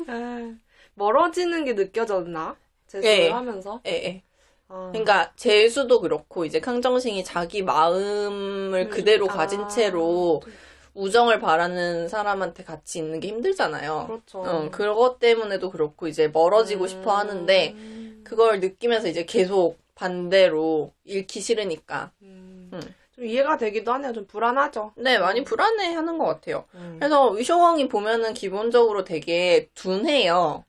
아, 멀어지는 게 느껴졌나? 재수를 예. 하면서? 예, 예. 아. 그러니까 재수도 그렇고 이제 강정식이 자기 마음을 음, 그대로 아. 가진 채로 우정을 바라는 사람한테 같이 있는 게 힘들잖아요. 그렇죠. 어, 그것 때문에도 그렇고 이제 멀어지고 싶어 하는데 음. 그걸 느끼면서 이제 계속 반대로 잃기 싫으니까. 음. 음. 좀 이해가 되기도 하네요. 좀 불안하죠. 네, 많이 불안해 하는 것 같아요. 음. 그래서 위쇼왕이 보면은 기본적으로 되게 둔해요.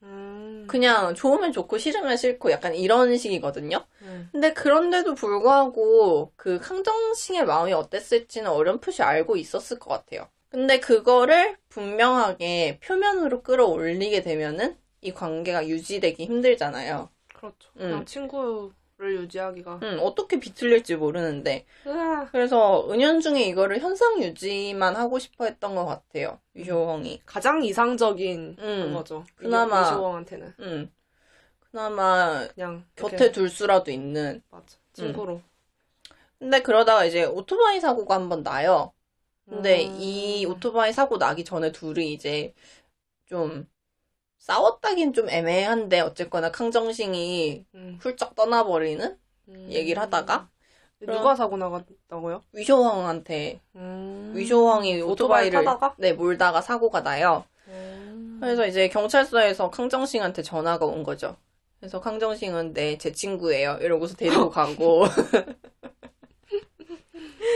음. 그냥 좋으면 좋고 싫으면 싫고 약간 이런 식이거든요. 음. 근데 그런데도 불구하고 그康정싱의 마음이 어땠을지는 어렴풋이 알고 있었을 것 같아요. 근데 그거를 분명하게 표면으로 끌어올리게 되면은 이 관계가 유지되기 힘들잖아요. 그렇죠. 그냥 음. 친구 를 유지하기가. 음, 어떻게 비틀릴지 모르는데. 으아. 그래서 은연중에 이거를 현상 유지만 하고 싶어 했던 것 같아요. 위쇼홍이. 가장 이상적인 음. 거죠. 그나마- 이시공한테는 음. 그나마 그냥 곁에 이렇게- 둘 수라도 있는. 맞아. 친구로. 근데 그러다가 이제 오토바이 사고가 한 번 나요. 근데 음. 이 오토바이 사고 나기 전에 둘이 이제 좀 싸웠다긴 좀 애매한데 어쨌거나 강정싱이 음. 훌쩍 떠나버리는 음. 얘기를 하다가 그럼, 누가 사고 나갔다고요? 위쇼왕한테 음. 위쇼왕이 오토바이를 타다가? 네 몰다가 사고가 나요. 음. 그래서 이제 경찰서에서 강정싱한테 전화가 온 거죠. 그래서 강정싱은 내제 네, 친구예요. 이러고서 데리고 가고.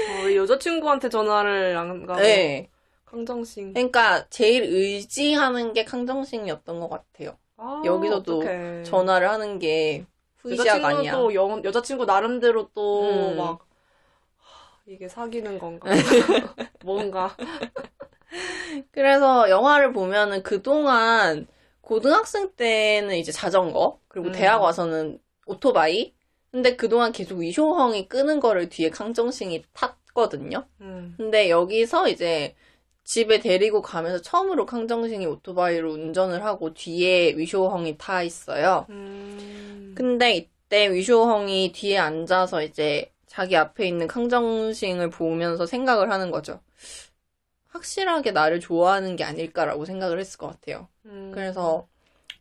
어, 여자친구한테 전화를 안 가고. 네. 강정싱. 그러니까 제일 의지하는 게 강정식이었던 것 같아요. 아, 여기서도 어떡해. 전화를 하는 게 후이지아가 여자친구도 아니야. 또 여, 여자친구 나름대로 또 음. 막 이게 사귀는 건가? 뭔가. 그래서 영화를 보면은 그동안 고등학생 때는 이제 자전거, 그리고 음. 대학 와서는 오토바이. 근데 그동안 계속 위쇼헝이 끄는 거를 뒤에 강정싱이 탔거든요. 음. 근데 여기서 이제 집에 데리고 가면서 처음으로 강정싱이 오토바이로 운전을 하고 뒤에 위쇼헝이 타 있어요. 음. 근데 이때 위쇼헝이 뒤에 앉아서 이제 자기 앞에 있는 강정싱을 보면서 생각을 하는 거죠. 확실하게 나를 좋아하는 게 아닐까라고 생각을 했을 것 같아요. 음. 그래서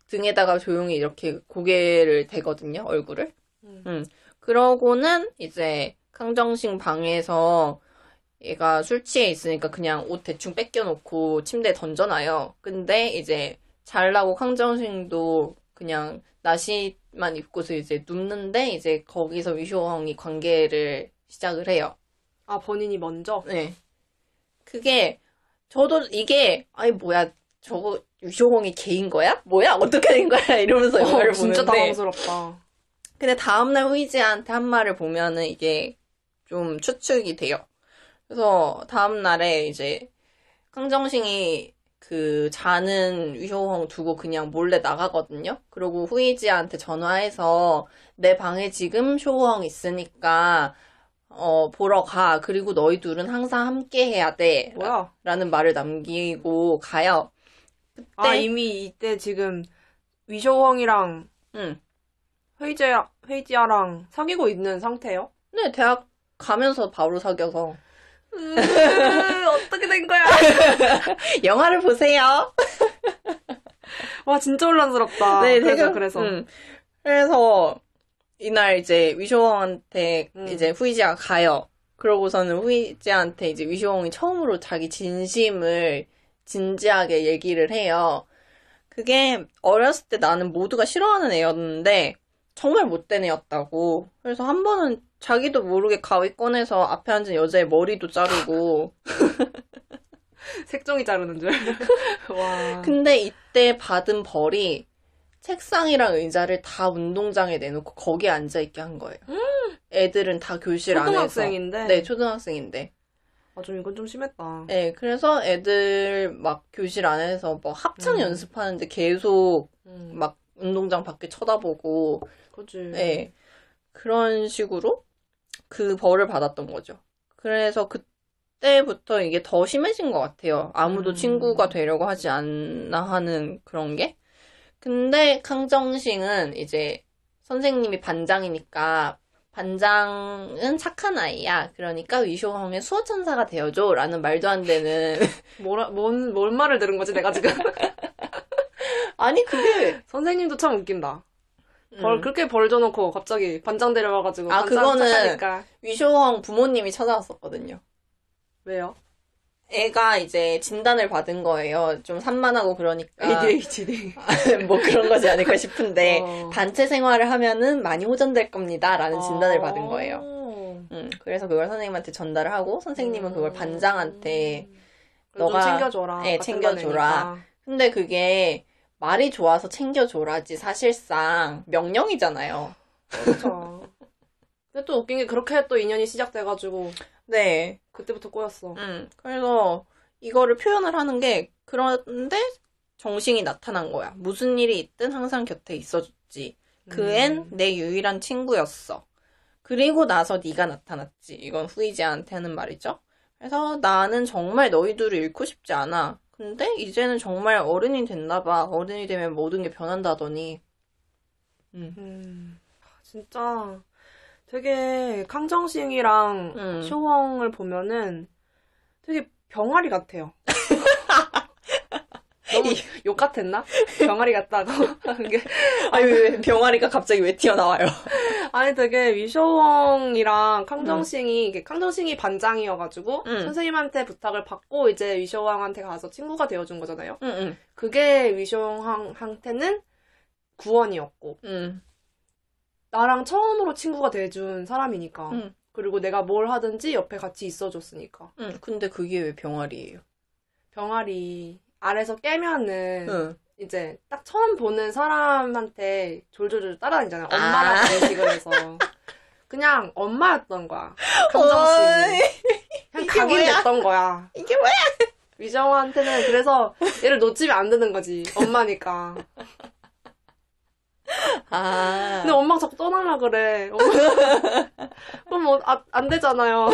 등에다가 조용히 이렇게 고개를 대거든요, 얼굴을. 음. 음. 그러고는 이제 강정싱 방에서 얘가 술 취해 있으니까 그냥 옷 대충 뺏겨놓고 침대에 던져놔요. 근데 이제 잘나고 강정싱도 그냥 나시만 입고서 이제 눕는데 이제 거기서 위쇼헝이 관계를 시작을 해요. 아, 본인이 먼저? 네. 그게 저도 이게 아니 뭐야 저거 위쇼홍이 개인 거야? 뭐야 어떻게 된 거야? 이러면서 영화를 어, 진짜 보는데 당황스럽다. 근데 다음날 후이지한테 한 말을 보면은 이게 좀 추측이 돼요. 그래서 다음 날에 이제 강정싱이 그 자는 위쇼홍 두고 그냥 몰래 나가거든요. 그리고 후이지한테 전화해서 내 방에 지금 쇼홍 있으니까 어 보러 가. 그리고 너희 둘은 항상 함께 해야 돼. 뭐야? 라는 말을 남기고 가요. 아, 네. 이미 이때 지금 위쇼홍이랑 응. 헤이지아, 헤이지아랑 사귀고 있는 상태예요? 네, 대학 가면서 바로 사귀어서. 으, 어떻게 된 거야? 영화를 보세요. 와, 진짜 혼란스럽다. 네, 그래서, 되게- 그래서. 음. 그래서 이날 이제 위쇼홍한테 음. 이제 후이지가 가요. 그러고서는 후이지한테 이제 위쇼홍이 처음으로 자기 진심을 진지하게 얘기를 해요. 그게 어렸을 때 나는 모두가 싫어하는 애였는데 정말 못된 애였다고. 그래서 한 번은 자기도 모르게 가위 꺼내서 앞에 앉은 여자의 머리도 자르고 색종이 자르는 줄. 와. 근데 이때 받은 벌이 책상이랑 의자를 다 운동장에 내놓고 거기에 앉아 있게 한 거예요. 애들은 다 교실 안에서. 초등학생인데? 네, 초등학생인데. 아, 좀 이건 좀 심했다. 네, 그래서 애들 막 교실 안에서 뭐 합창 음. 연습하는데 계속 음, 막 운동장 밖에 쳐다보고, 그지. 네, 그런 식으로 그 벌을 받았던 거죠. 그래서 그때부터 이게 더 심해진 것 같아요. 아무도 음. 친구가 되려고 하지 않나 하는 그런 게. 근데 강정싱은 이제 선생님이 반장이니까 반장은 착한 아이야. 그러니까 위쇼홍의 수호천사가 되어줘. 라는 말도 안 되는. 뭐라, 뭔, 뭔 말을 들은 거지, 내가 지금? 아니, 그게. 선생님도 참 웃긴다. 벌, 음. 그렇게 벌 줘놓고 갑자기 반장 데려와가지고. 아, 반장 그거는- 착하니까. 위쇼홍 부모님이 찾아왔었거든요. 왜요? 애가 이제 진단을 받은 거예요. 좀 산만하고 그러니까. ADHD. 뭐 그런 거지 않을까 싶은데 어. 단체 생활을 하면은 많이 호전될 겁니다 라는 진단을 아. 받은 거예요. 음, 그래서 그걸 선생님한테 전달을 하고 선생님은 그걸 반장한테 너가 챙겨줘라. 네, 같은 챙겨줘라. 반이니까. 근데 그게 말이 좋아서 챙겨줘라지 사실상 명령이잖아요. 그렇죠. 근데 또 웃긴 게 그렇게 또 인연이 시작돼가지고 네. 그때부터 꼬였어. 음, 그래서 이거를 표현을 하는 게 그런데 정신이 나타난 거야. 무슨 일이 있든 항상 곁에 있어줬지. 그앤 음. 내 유일한 친구였어. 그리고 나서 네가 나타났지. 이건 후이지한테 하는 말이죠. 그래서 나는 정말 너희 둘을 잃고 싶지 않아. 근데 이제는 정말 어른이 됐나 봐. 어른이 되면 모든 게 변한다더니. 음. 음, 진짜 되게 강정싱이랑 음. 쇼홍을 보면은 되게 병아리 같아요. 너무 욕 같았나? 병아리 같다고 게 아니, 왜 병아리가 갑자기 왜 튀어나와요? 아니 되게 위쇼홍이랑 강정싱이 이게 강정싱이 반장이어가지고 음. 선생님한테 부탁을 받고 이제 위쇼홍한테 가서 친구가 되어준 거잖아요. 응, 응, 그게 위쇼홍한테는 구원이었고 응. 나랑 처음으로 친구가 돼준 사람이니까 응. 그리고 내가 뭘 하든지 옆에 같이 있어줬으니까 응. 근데 그게 왜 병아리예요? 병아리 아래서 깨면은 응. 이제 딱 처음 보는 사람한테 졸졸졸 따라다니잖아요. 아. 엄마라고 인식을 해서. 그냥 엄마였던 거야. 감정씨. 그냥 각인됐던 거야. 이게 뭐야? 위정호한테는 그래서 얘를 놓치면 안 되는 거지. 엄마니까. 아. 근데 엄마가 자꾸 떠나려 그래. 엄마. 그럼 뭐, 아, 안 되잖아요.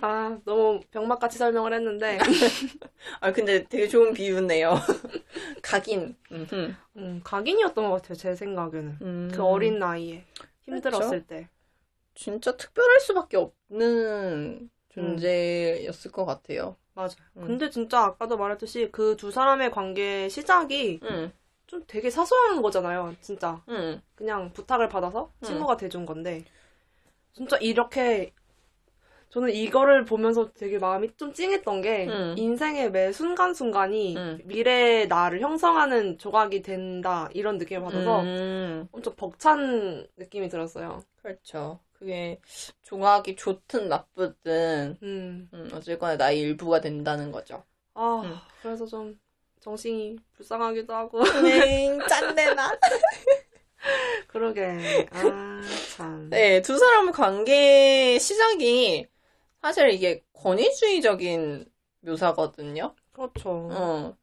아, 너무 병맛같이 설명을 했는데. 아, 근데 되게 좋은 비유네요. 각인. 음, 각인이었던 것 같아요, 제 생각에는. 음. 그 어린 나이에. 힘들었을 때. 진짜 특별할 수밖에 없는 존재였을 것 같아요. 맞아요. 음. 근데 진짜 아까도 말했듯이 그 두 사람의 관계 시작이 응, 좀 되게 사소한 거잖아요, 진짜. 응. 그냥 부탁을 받아서 음. 친구가 돼준 건데. 진짜 이렇게, 저는 이거를 보면서 되게 마음이 좀 찡했던 게, 음. 인생의 매 순간순간이 음. 미래의 나를 형성하는 조각이 된다, 이런 느낌을 받아서 음, 엄청 벅찬 느낌이 들었어요. 그렇죠. 그게 종합이 좋든 나쁘든 음. 음, 어쨌거나 나의 일부가 된다는 거죠. 아, 음. 그래서 좀 정신이 불쌍하기도 하고. 네, 짠내나. 그러게. 아, 참. 네, 두 사람의 관계 시작이 사실 이게 권위주의적인 묘사거든요. 그렇죠. 어,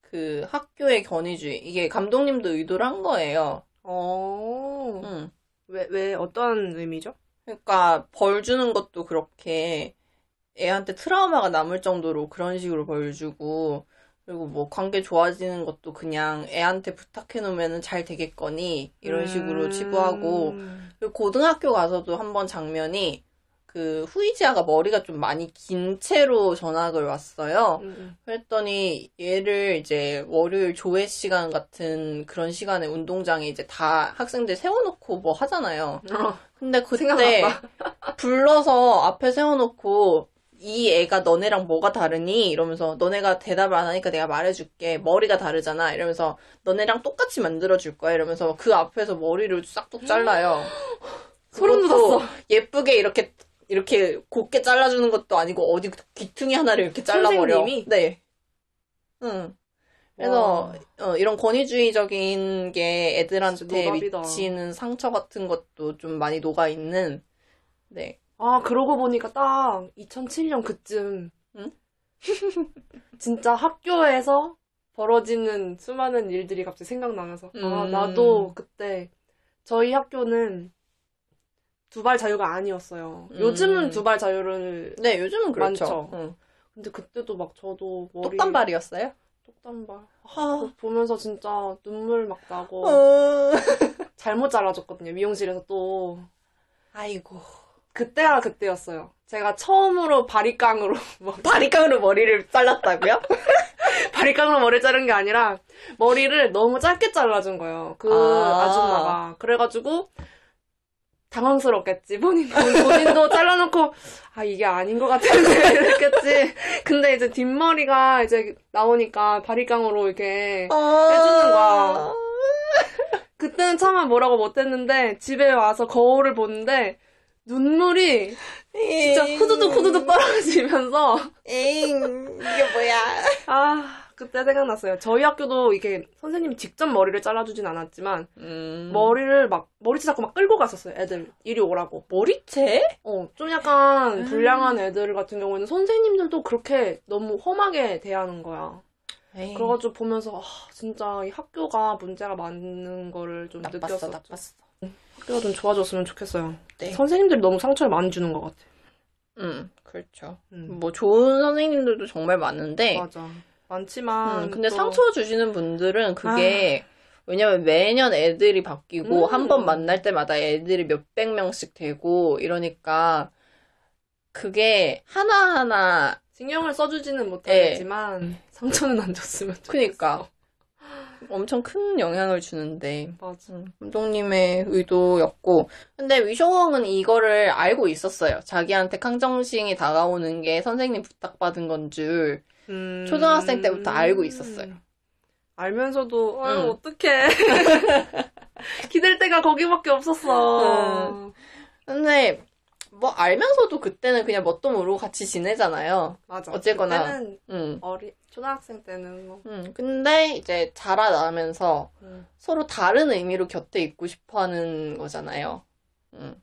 그 학교의 권위주의. 이게 감독님도 의도를 한 거예요. 어. 응. 왜, 왜, 어떤 의미죠? 그러니까 벌 주는 것도 그렇게 애한테 트라우마가 남을 정도로 그런 식으로 벌 주고 그리고 뭐 관계 좋아지는 것도 그냥 애한테 부탁해 놓으면 잘 되겠거니 이런 식으로 음. 치부하고 그리고 고등학교 가서도 한번 장면이 그 후이지아가 머리가 좀 많이 긴 채로 전학을 왔어요. 음, 그랬더니 얘를 이제 월요일 조회 시간 같은 그런 시간에 운동장에 이제 다 학생들 세워놓고 뭐 하잖아요. 음. 어, 근데 그때. 불러서 앞에 세워놓고 이 애가 너네랑 뭐가 다르니? 이러면서 너네가 대답을 안 하니까 내가 말해줄게. 머리가 다르잖아. 이러면서 너네랑 똑같이 만들어줄 거야. 이러면서 그 앞에서 머리를 싹둑 잘라요. 소름 돋았어. 예쁘게 이렇게 이렇게 곱게 잘라주는 것도 아니고 어디 귀퉁이 하나를 이렇게 잘라버려. 선생님이? 네. 응. 그래서 어, 이런 권위주의적인 게 애들한테. 미치는 상처 같은 것도 좀 많이 녹아 있는. 네. 아, 그러고 보니까 딱 2007년 그쯤. 응? 진짜 학교에서 벌어지는 수많은 일들이 갑자기 생각나면서. 아, 음. 나도 그때 저희 학교는 두발 자유가 아니었어요. 음. 요즘은 두발 자유를. 네, 요즘은 그렇죠. 많죠. 응. 근데 그때도 막 저도 머리. 똑단발이었어요? 똑단발. 하. 그거 보면서 진짜 눈물 막 나고. 어. 잘못 잘라줬거든요. 미용실에서 또. 아이고. 그때가 그때였어요. 제가 처음으로 바리깡으로 뭐 바리깡으로 머리를 잘랐다고요? 바리깡으로 머리 자른 게 아니라 머리를 너무 짧게 잘라준 거예요. 그 아. 아. 줌마가 그래가지고 당황스럽겠지. 본인, 본인도 잘라놓고 아 이게 아닌 것 같은데 이랬겠지. 근데 이제 뒷머리가 이제 나오니까 바리깡으로 이렇게 해주는 거야. 그때는 차마 뭐라고 못했는데 집에 와서 거울을 보는데 눈물이 진짜 후두둑 후두둑 떨어지면서 에잉, 이게 뭐야. 아 그때 생각났어요. 저희 학교도 이게 선생님이 직접 머리를 잘라주진 않았지만 음. 머리를 막 머리채 잡고 막 끌고 갔었어요. 애들 이리 오라고. 머리채? 어 좀 약간 음. 불량한 애들 같은 경우에는 선생님들도 그렇게 너무 험하게 대하는 거야. 에이, 그래가지고 보면서 아, 진짜 이 학교가 문제가 많은 거를 좀 나빴어, 느꼈어. 나빴어. 학교가 좀 좋아졌으면 좋겠어요. 네. 선생님들이 너무 상처를 많이 주는 것 같아. 음, 그렇죠. 음. 뭐 좋은 선생님들도 정말 많은데, 맞아. 많지만 음, 근데 또- 상처 주시는 분들은 그게 왜냐면 매년 애들이 바뀌고 음. 한번 만날 때마다 애들이 몇백 명씩 되고 이러니까 그게 하나하나 신경을 써주지는 예. 못하겠지만 상처는 안 줬으면 좋겠어. 그니까 엄청 큰 영향을 주는데 맞아. 음, 감독님의 의도였고 근데 위쇼홍은 이거를 알고 있었어요. 자기한테 강정싱이 다가오는 게 선생님 부탁받은 건 줄 음. 초등학생 때부터 알고 있었어요. 알면서도 아유 음. 어떡해. 기댈 데가 거기밖에 없었어. 음. 근데 뭐 알면서도 그때는 그냥 뭣도 모르고 같이 지내잖아요. 맞아. 어쨌거나. 그때는 응. 어리 초등학생 때는 뭐. 응. 근데 이제 자라나면서 음. 서로 다른 의미로 곁에 있고 싶어 하는 거잖아요. 응.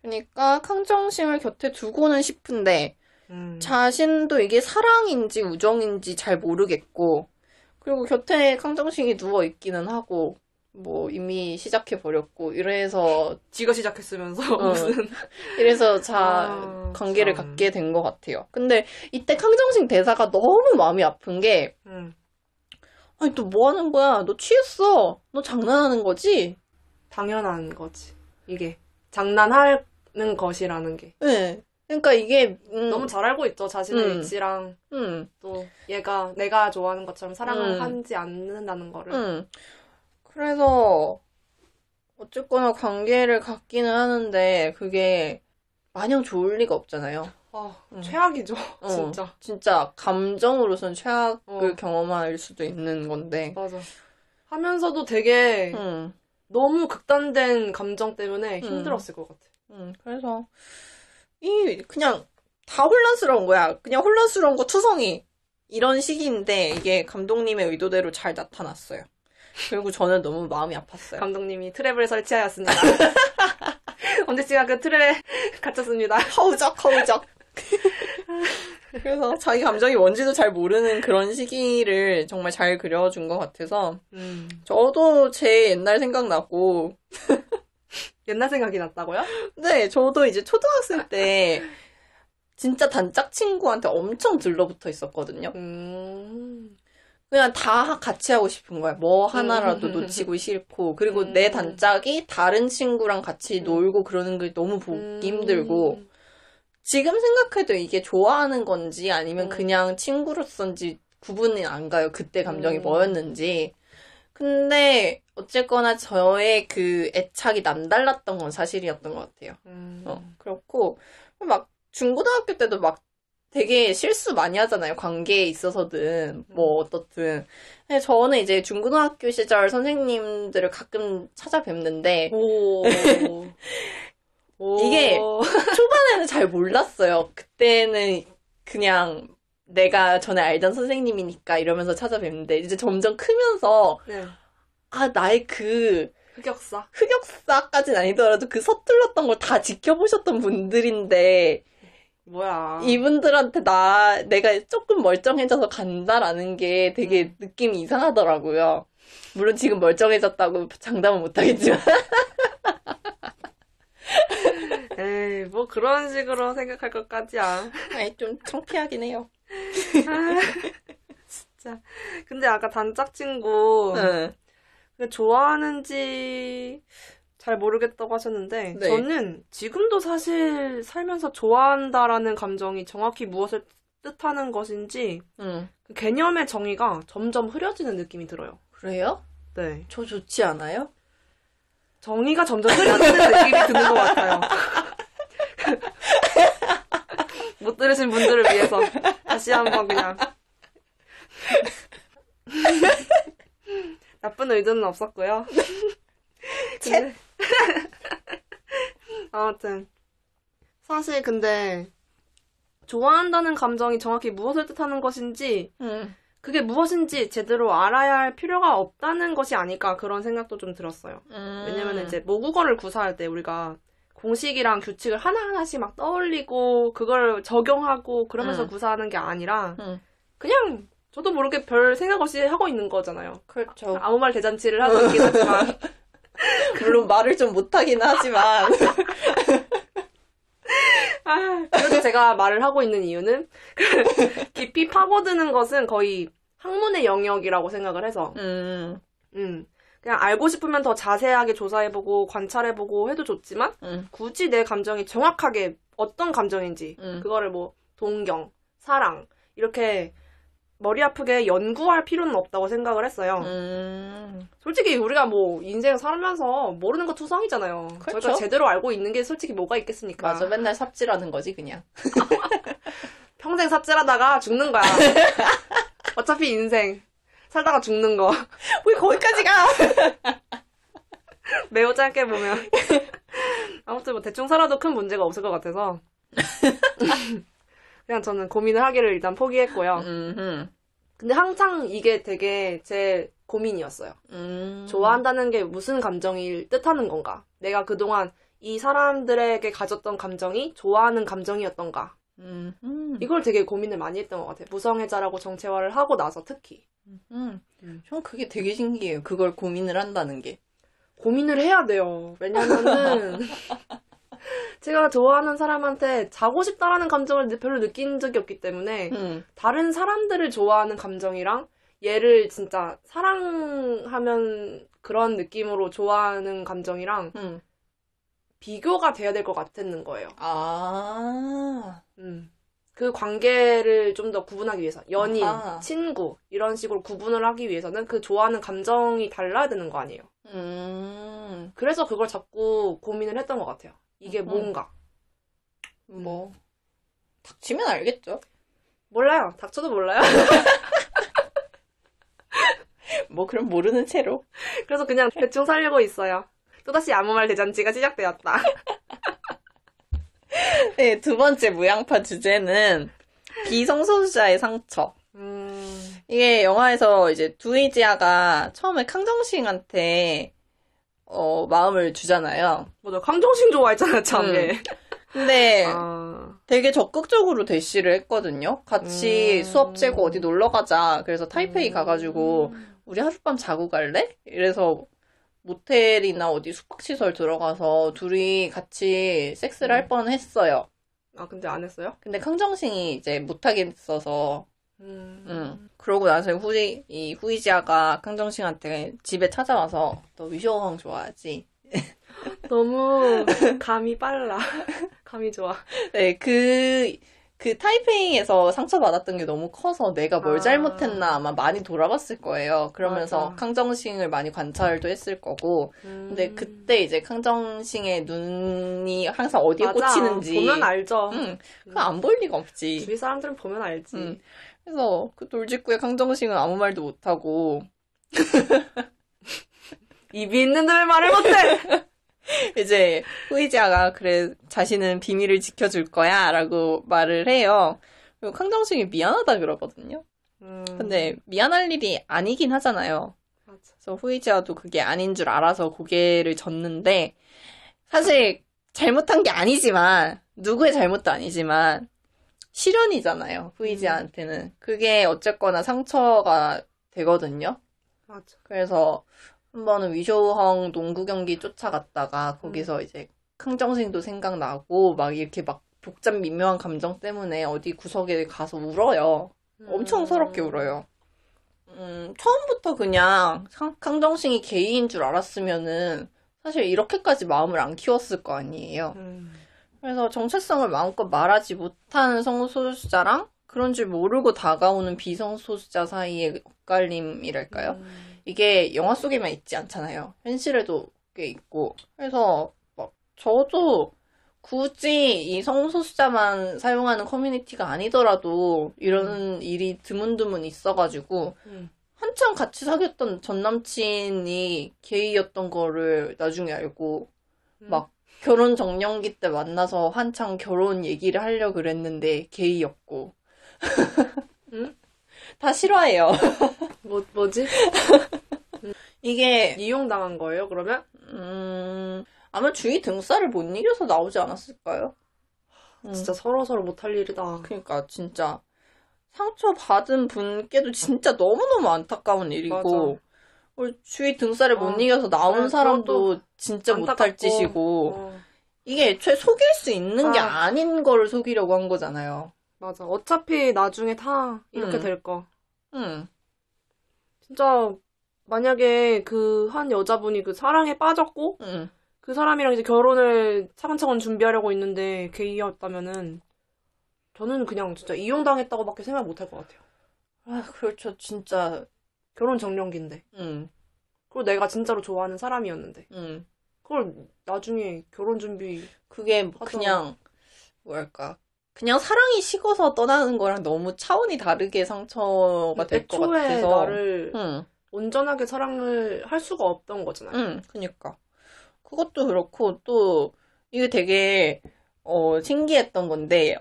그러니까康정싱을 곁에 두고는 싶은데 음. 자신도 이게 사랑인지 우정인지 잘 모르겠고 그리고 곁에康정싱이 누워 있기는 하고 뭐 이미 시작해 버렸고 이래서 지가 시작했으면서 어. 무슨 이래서 자 아, 관계를 참. 갖게 된 것 같아요. 근데 이때康정싱 대사가 너무 마음이 아픈 게 음. 아니 너뭐 하는 거야? 너 취했어. 너 장난하는 거지? 당연한 거지. 이게 장난하는 것이라는 게 네. 그러니까 이게 음, 너무 잘 알고 있죠. 자신의 음. 위치랑 음, 또 얘가 내가 좋아하는 것처럼 사랑을 음. 하지 않는다는 거를. 음. 그래서 어쨌거나 관계를 갖기는 하는데 그게 마냥 좋을 리가 없잖아요. 아, 음. 최악이죠. 어, 진짜. 진짜 감정으로선 최악을 어. 경험할 수도 있는 건데. 맞아. 하면서도 되게 음, 너무 극단된 감정 때문에 음. 힘들었을 것 같아. 음, 그래서 이 그냥 다 혼란스러운 거야. 그냥 혼란스러운 거 투성이 이런 시기인데 이게 감독님의 의도대로 잘 나타났어요. 그리고 저는 너무 마음이 아팠어요. 감독님이 트랩을 설치하였습니다. 언제 씨가 그 트랩에 갇혔습니다. 허우적 허우적. 그래서 자기 감정이 뭔지도 잘 모르는 그런 시기를 정말 잘 그려준 것 같아서 음. 저도 제 옛날 생각나고 옛날 생각이 났다고요? 네 저도 이제 초등학생 때 진짜 단짝 친구한테 엄청 들러붙어 있었거든요. 음. 그냥 다 같이 하고 싶은 거야. 뭐 하나라도 음. 놓치고 싫고 그리고 음. 내 단짝이 다른 친구랑 같이 놀고 그러는 게 너무 보기 음. 힘들고 지금 생각해도 이게 좋아하는 건지 아니면 음. 그냥 친구로서인지 구분이 안 가요. 그때 감정이 음. 뭐였는지. 근데 어쨌거나 저의 그 애착이 남달랐던 건 사실이었던 것 같아요. 음. 어, 그렇고 막 중고등학교 때도 막 되게 실수 많이 하잖아요. 관계에 있어서든 뭐 어떻든. 근데 저는 이제 중고등학교 시절 선생님들을 가끔 찾아뵙는데 오. 오. 이게 초반에는 잘 몰랐어요. 그때는 그냥 내가 전에 알던 선생님이니까 이러면서 찾아뵙는데 이제 점점 크면서 네. 아 나의 그 흑역사. 흑역사까진 아니더라도 그 서툴렀던 걸 다 지켜보셨던 분들인데 뭐야. 이분들한테 나 내가 조금 멀쩡해져서 간다라는 게 되게 느낌이 이상하더라고요. 물론 지금 멀쩡해졌다고 장담은 못하겠지만 에이, 뭐 그런 식으로 생각할 것까지야. 아니 좀 창피하긴 해요. 진짜. 근데 아까 단짝 친구 응. 그 좋아하는지 잘 모르겠다고 하셨는데 네. 저는 지금도 사실 살면서 좋아한다라는 감정이 정확히 무엇을 뜻하는 것인지 응. 그 개념의 정의가 점점 흐려지는 느낌이 들어요. 그래요? 네. 저 좋지 않아요? 정의가 점점 흐려지는 느낌이 드는 것 같아요. 못 들으신 분들을 위해서 다시 한번 그냥 나쁜 의도는 없었고요. 근데- 아무튼 사실 근데 좋아한다는 감정이 정확히 무엇을 뜻하는 것인지 응. 그게 무엇인지 제대로 알아야 할 필요가 없다는 것이 아닐까 그런 생각도 좀 들었어요. 음. 왜냐면 이제 모국어를 구사할 때 우리가 공식이랑 규칙을 하나하나씩 막 떠올리고 그걸 적용하고 그러면서 음. 구사하는 게 아니라 응. 그냥 저도 모르게 별 생각 없이 하고 있는 거잖아요. 그렇죠. 아무 말 대잔치를 하고 있긴 하지만 물론 말을 좀 못하긴 하지만 아, 그래도 제가 말을 하고 있는 이유는 깊이 파고드는 것은 거의 학문의 영역이라고 생각을 해서 음. 음, 그냥 알고 싶으면 더 자세하게 조사해보고 관찰해보고 해도 좋지만 음. 굳이 내 감정이 정확하게 어떤 감정인지 음. 그거를 뭐 동경, 사랑 이렇게 머리 아프게 연구할 필요는 없다고 생각을 했어요. 음. 솔직히 우리가 뭐 인생 살면서 모르는 거 투성이잖아요. 그렇죠. 저희가 제대로 알고 있는 게 솔직히 뭐가 있겠습니까? 맞아 맨날 삽질하는 거지 그냥. 평생 삽질하다가 죽는 거야. 어차피 인생 살다가 죽는 거 왜 거기까지 가? 매우 짧게 보면 아무튼 뭐 대충 살아도 큰 문제가 없을 것 같아서 그냥 저는 고민을 하기를 일단 포기했고요. 음흠. 근데 항상 이게 되게 제 고민이었어요. 음. 좋아한다는 게 무슨 감정을 뜻하는 건가? 내가 그동안 이 사람들에게 가졌던 감정이 좋아하는 감정이었던가? 음흠. 이걸 되게 고민을 많이 했던 것 같아요. 무성애자라고 정체화를 하고 나서 특히. 음. 전 그게 되게 신기해요. 그걸 고민을 한다는 게. 고민을 해야 돼요. 왜냐면은 제가 좋아하는 사람한테 자고 싶다라는 감정을 별로 느낀 적이 없기 때문에 음. 다른 사람들을 좋아하는 감정이랑 얘를 진짜 사랑하면 그런 느낌으로 좋아하는 감정이랑 음. 비교가 돼야 될 것 같았는 거예요. 아. 음. 그 관계를 좀 더 구분하기 위해서 연인, 아하. 친구 이런 식으로 구분을 하기 위해서는 그 좋아하는 감정이 달라야 되는 거 아니에요. 음. 그래서 그걸 자꾸 고민을 했던 것 같아요. 이게 음. 뭔가. 뭐. 닥치면 알겠죠? 몰라요. 닥쳐도 몰라요. 뭐, 그럼 모르는 채로. 그래서 그냥 대충 살려고 있어요. 또다시 아무 말 대잔치가 시작되었다. 네, 두 번째 무양파 주제는 비성소수자의 상처. 음, 이게 영화에서 이제 두이지아가 처음에 캉정싱한테 어, 마음을 주잖아요. 맞아. 강정신 좋아했잖아, 참에. 근데 아, 되게 적극적으로 대시를 했거든요. 같이 음. 수업 재고 어디 놀러 가자. 그래서 타이페이 음. 가가지고 우리 하룻밤 자고 갈래? 이래서 모텔이나 어디 숙박시설 들어가서 둘이 같이 섹스를 할 뻔했어요. 아, 근데 안 했어요? 근데 캉정싱이 이제 못하겠어서 음. 응. 그러고 나서 후이, 이 후이지아가 캉정싱한테 집에 찾아와서 너 위쇼왕 좋아하지? 너무 감이 빨라. 감이 좋아. 네, 그, 그 타이페이에서 상처받았던 게 너무 커서 내가 뭘 아. 잘못했나 아마 많이 돌아봤을 거예요. 그러면서 맞아. 캉정싱을 많이 관찰도 했을 거고. 근데 그때 이제 캉정싱의 눈이 항상 어디에 맞아. 꽂히는지. 보면 알죠. 응. 그거 안 볼 리가 없지. 주위 사람들은 보면 알지. 응. 그래서 그 돌직구에 캉정싱은 아무 말도 못하고. 입이 있는데 왜 말을 못해? 이제 후이지아가 그래 자신은 비밀을 지켜줄 거야라고 말을 해요. 그리고 캉정싱이 미안하다 그러거든요. 음, 근데 미안할 일이 아니긴 하잖아요. 맞아. 그래서 후이지아도 그게 아닌 줄 알아서 고개를 젓는데 사실 잘못한 게 아니지만 누구의 잘못도 아니지만 실현이잖아요. 후이지아한테는 그게 어쨌거나 상처가 되거든요. 맞아. 그래서 한 번은 위쇼헝 농구 경기 쫓아갔다가 거기서 이제 캉정싱도 생각나고 막 이렇게 막 복잡 미묘한 감정 때문에 어디 구석에 가서 울어요. 엄청 음. 서럽게 울어요. 음, 처음부터 그냥 康- 캉정싱이 게이인 줄 알았으면은 사실 이렇게까지 마음을 안 키웠을 거 아니에요. 음. 그래서 정체성을 마음껏 말하지 못하는 성소수자랑 그런 줄 모르고 다가오는 비성소수자 사이의 엇갈림이랄까요? 음. 이게 영화 속에만 있지 않잖아요. 현실에도 꽤 있고. 그래서 막 저도 굳이 이 성소수자만 사용하는 커뮤니티가 아니더라도 이런 일이 드문드문 있어가지고 음. 한참 같이 사귀었던 전 남친이 게이였던 거를 나중에 알고 막 결혼 정년기 때 만나서 한창 결혼 얘기를 하려고 그랬는데 게이였고 응? 다 싫어해요. 뭐, 뭐지? 이게 이용당한 거예요, 그러면? 음, 아마 주위 등살을 못 이겨서 나오지 않았을까요? 음, 진짜 서로 서로 못할 일이다. 그러니까 진짜 상처 받은 분께도 진짜 너무너무 안타까운 일이고 어, 주위 등살을 못 어, 이겨서 나온 네, 사람도 진짜 못할. 짓이고 어, 이게 애초에 속일 수 있는 게 아. 아닌 거를 속이려고 한 거잖아요. 맞아. 어차피 나중에 다 이렇게 음. 될 거. 응. 진짜, 만약에 그 한 여자분이 그 사랑에 빠졌고, 응. 그 사람이랑 이제 결혼을 차근차근 준비하려고 있는데 게이였다면은, 저는 그냥 진짜 이용당했다고밖에 생각 못 할 것 같아요. 아, 그렇죠. 진짜. 결혼 정년기인데. 응. 그리고 내가 진짜로 좋아하는 사람이었는데. 응. 그걸 나중에 결혼 준비, 그게 뭐 맞아. 그냥 뭐랄까 그냥 사랑이 식어서 떠나는 거랑 너무 차원이 다르게 상처가 될 것 애초에 같아서 나를 응, 온전하게 사랑을 할 수가 없던 거잖아요. 응, 그니까 그것도 그렇고 또 이게 되게 어, 신기했던 건데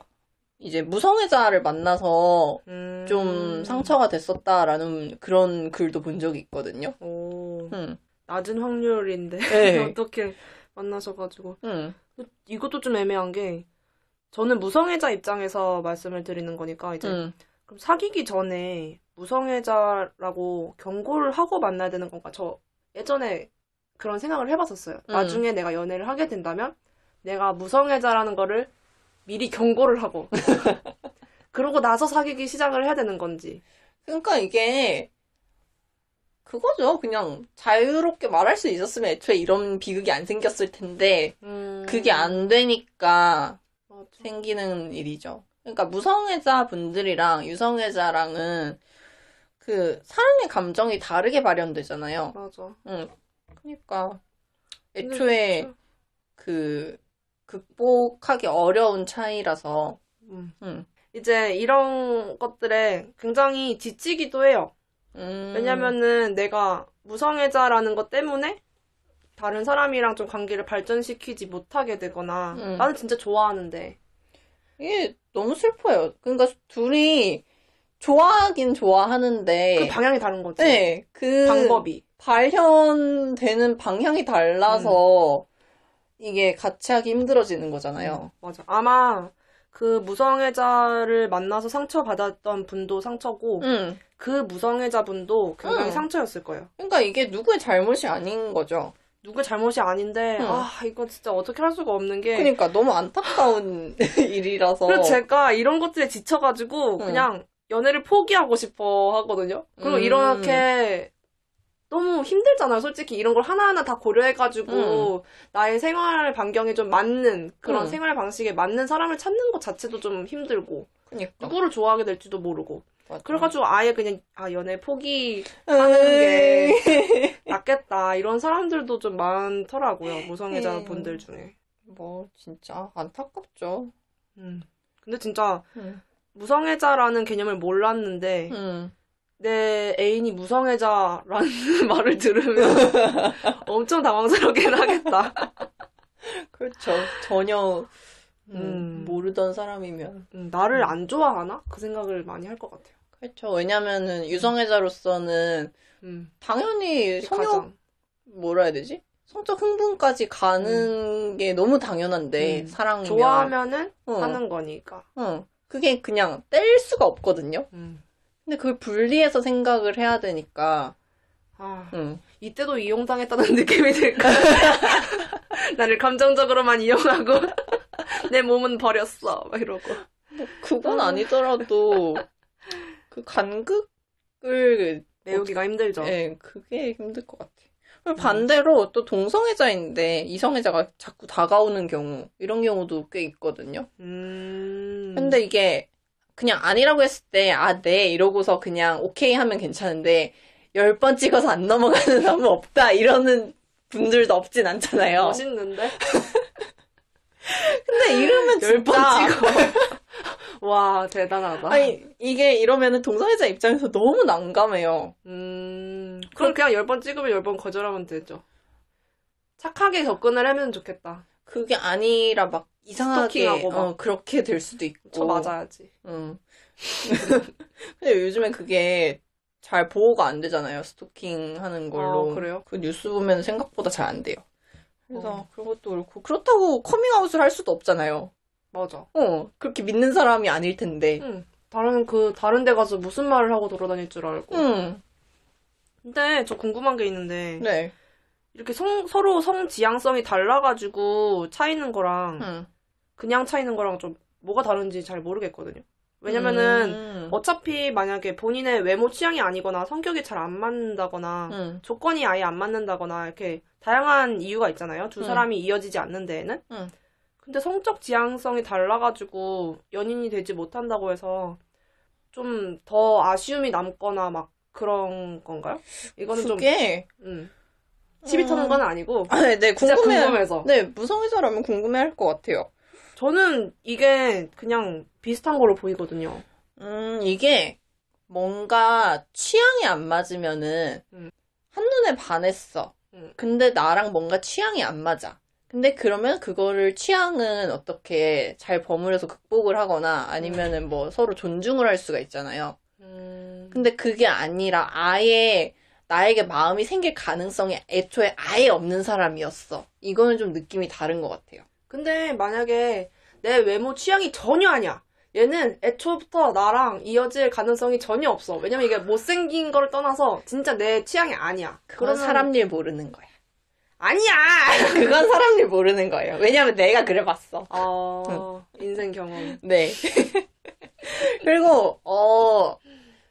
이제 무성애자를 만나서 음. 좀 상처가 됐었다라는 그런 글도 본 적이 있거든요. 오, 응, 낮은 확률인데 네. 어떻게 만나셔가지고 응, 이것도 좀 애매한 게 저는 무성애자 입장에서 말씀을 드리는 거니까 이제 응. 그럼 사귀기 전에 무성애자라고 경고를 하고 만나야 되는 건가? 저 예전에 그런 생각을 해봤었어요. 음. 나중에 내가 연애를 하게 된다면 내가 무성애자라는 거를 미리 경고를 하고 그러고 나서 사귀기 시작을 해야 되는 건지. 그러니까 이게 그거죠. 그냥 자유롭게 말할 수 있었으면 애초에 이런 비극이 안 생겼을 텐데 그게 안 되니까 맞아. 생기는 일이죠. 그러니까 무성애자 분들이랑 유성애자랑은 그 사람의 감정이 다르게 발현되잖아요. 맞아. 응. 그러니까 애초에 그 극복하기 어려운 차이라서 음. 응. 이제 이런 것들에 굉장히 지치기도 해요. 음. 왜냐면은 내가 무성애자라는 것 때문에 다른 사람이랑 좀 관계를 발전시키지 못하게 되거나 음. 나는 진짜 좋아하는데 이게 너무 슬퍼요. 그러니까 둘이 좋아하긴 좋아하는데 그 방향이 다른 거지. 네, 그 방법이. 발현되는 방향이 달라서 이게 같이 하기 힘들어지는 거잖아요. 맞아. 아마 그 무성애자를 만나서 상처받았던 분도 상처고 응. 그 무성애자 분도 굉장히 음. 상처였을 거예요. 그러니까 이게 누구의 잘못이 아닌 거죠. 누구의 잘못이 아닌데 음. 아 이거 진짜 어떻게 할 수가 없는 게 그러니까 너무 안타까운 일이라서. 그래서 제가 이런 것들에 지쳐가지고 음. 그냥 연애를 포기하고 싶어 하거든요. 그리고 음. 이렇게 너무 힘들잖아요. 솔직히 이런 걸 하나하나 다 고려해가지고 나의 생활 반경에 좀 맞는 그런 음. 생활 방식에 맞는 사람을 찾는 것 자체도 좀 힘들고 그러니까. 누구를 좋아하게 될지도 모르고 맞아. 그래가지고 아예 그냥 아 연애 포기 에이. 낫겠다 이런 사람들도 좀 많더라고요. 무성애자 음. 분들 중에. 뭐 진짜 안타깝죠. 음. 근데 진짜 응. 무성애자라는 개념을 몰랐는데 응. 내 애인이 무성애자라는 말을 들으면 엄청 당황스럽긴 하겠다. 그렇죠. 전혀 음, 음. 모르던 사람이면. 음, 나를 안 좋아하나? 그 생각을 많이 할 것 같아요. 그렇죠. 왜냐면은 유성애자로서는 음, 당연히 성욕 가장. 뭐라 해야 되지? 성적 흥분까지 가는 게 너무 당연한데 음. 사랑이면 좋아하면은 어. 하는 거니까. 어. 그게 그냥 뗄 수가 없거든요. 음. 근데 그걸 분리해서 생각을 해야 되니까 아, 응. 이때도 이용당했다는 느낌이 들까? 나를 감정적으로만 이용하고 내 몸은 버렸어. 막 이러고. 그건 어. 아니더라도 그 간극을 메우기가 힘들죠. 예, 그게 힘들 것 같아. 그리고 반대로 또 동성애자인데 이성애자가 자꾸 다가오는 경우 이런 경우도 꽤 있거든요. 음. 근데 이게 그냥 아니라고 했을 때, 아, 네, 이러고서 그냥 오케이 하면 괜찮은데, 열 번 찍어서 안 넘어가는 사람은 없다, 이러는 분들도 없진 않잖아요. 멋있는데? 근데 이러면 열번 진짜. 찍어. 와, 대단하다. 아니, 이게 이러면은 동성애자 입장에서 너무 난감해요. 음, 그럼 그냥 열번 찍으면 열번 거절하면 되죠. 착하게 접근을 하면 좋겠다. 그게 아니라 막 이상하게. 어, 그렇게 될 수도 있고. 저 맞아야지. 응. 근데 요즘에 그게 잘 보호가 안 되잖아요. 스토킹 하는 걸로. 아, 그래요? 그 뉴스 보면 생각보다 잘 안 돼요. 그래서 어. 그런 것도 그렇고 그렇다고 커밍아웃을 할 수도 없잖아요. 맞아. 어, 그렇게 믿는 사람이 아닐 텐데. 응. 다른 그 다른 데 가서 무슨 말을 하고 돌아다닐 줄 알고. 응. 근데 저 궁금한 게 있는데 네. 이렇게 성, 서로 성 지향성이 달라가지고 차이는 거랑 응. 그냥 차이는 거랑 좀 뭐가 다른지 잘 모르겠거든요. 왜냐면은 음. 어차피 만약에 본인의 외모 취향이 아니거나 성격이 잘 안 맞는다거나 응. 조건이 아예 안 맞는다거나 이렇게 다양한 이유가 있잖아요. 두 응. 사람이 이어지지 않는 데에는. 응. 근데 성적 지향성이 달라가지고 연인이 되지 못한다고 해서 좀 더 아쉬움이 남거나 막 그런 건가요? 이거는 좀 그게 음, 시비 터는 건 아니고 아, 네, 네, 진짜 궁금해. 궁금해서. 네, 무성애자라면 궁금해할 것 같아요. 저는 이게 그냥 비슷한 걸로 보이거든요. 음, 이게 뭔가 취향이 안 맞으면은 음. 한눈에 반했어. 음. 근데 나랑 뭔가 취향이 안 맞아. 근데 그러면 그거를 취향은 어떻게 잘 버무려서 극복을 하거나 아니면은 뭐 서로 존중을 할 수가 있잖아요. 음, 근데 그게 아니라 아예 나에게 마음이 생길 가능성이 애초에 아예 없는 사람이었어. 이거는 좀 느낌이 다른 것 같아요. 근데 만약에 내 외모 취향이 전혀 아니야. 얘는 애초부터 나랑 이어질 가능성이 전혀 없어. 왜냐면 이게 못생긴 걸 떠나서 진짜 내 취향이 아니야. 그건 그러면- 사람 일 모르는 거야. 아니야! 그건 사람 일 모르는 거예요. 왜냐면 내가 그래봤어. 어, 인생 경험. 네. 그리고, 어,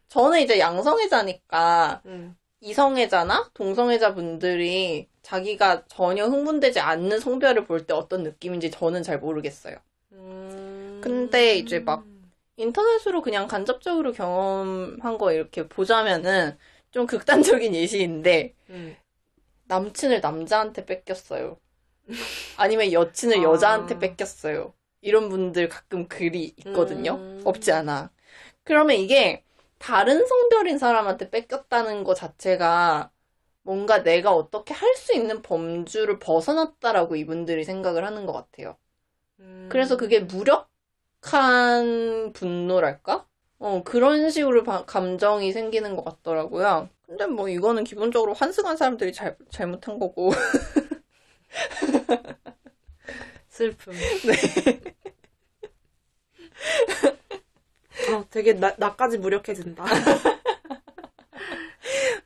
저는 이제 양성애자니까 음. 이성애자나 동성애자 분들이 자기가 전혀 흥분되지 않는 성별을 볼 때 어떤 느낌인지 저는 잘 모르겠어요. 음. 근데 이제 막 인터넷으로 그냥 간접적으로 경험한 거 이렇게 보자면은 좀 극단적인 예시인데 음. 남친을 남자한테 뺏겼어요. 아니면 여친을 아. 여자한테 뺏겼어요. 이런 분들 가끔 글이 있거든요. 음. 없지 않아. 그러면 이게 다른 성별인 사람한테 뺏겼다는 것 자체가 뭔가 내가 어떻게 할 수 있는 범주를 벗어났다라고 이분들이 생각을 하는 것 같아요. 음. 그래서 그게 무력한 분노랄까? 어, 그런 식으로 바- 감정이 생기는 것 같더라고요. 근데 뭐 이거는 기본적으로 환승한 사람들이 잘, 잘못한 거고. 슬픔. 어, 되게 나, 나까지 무력해진다.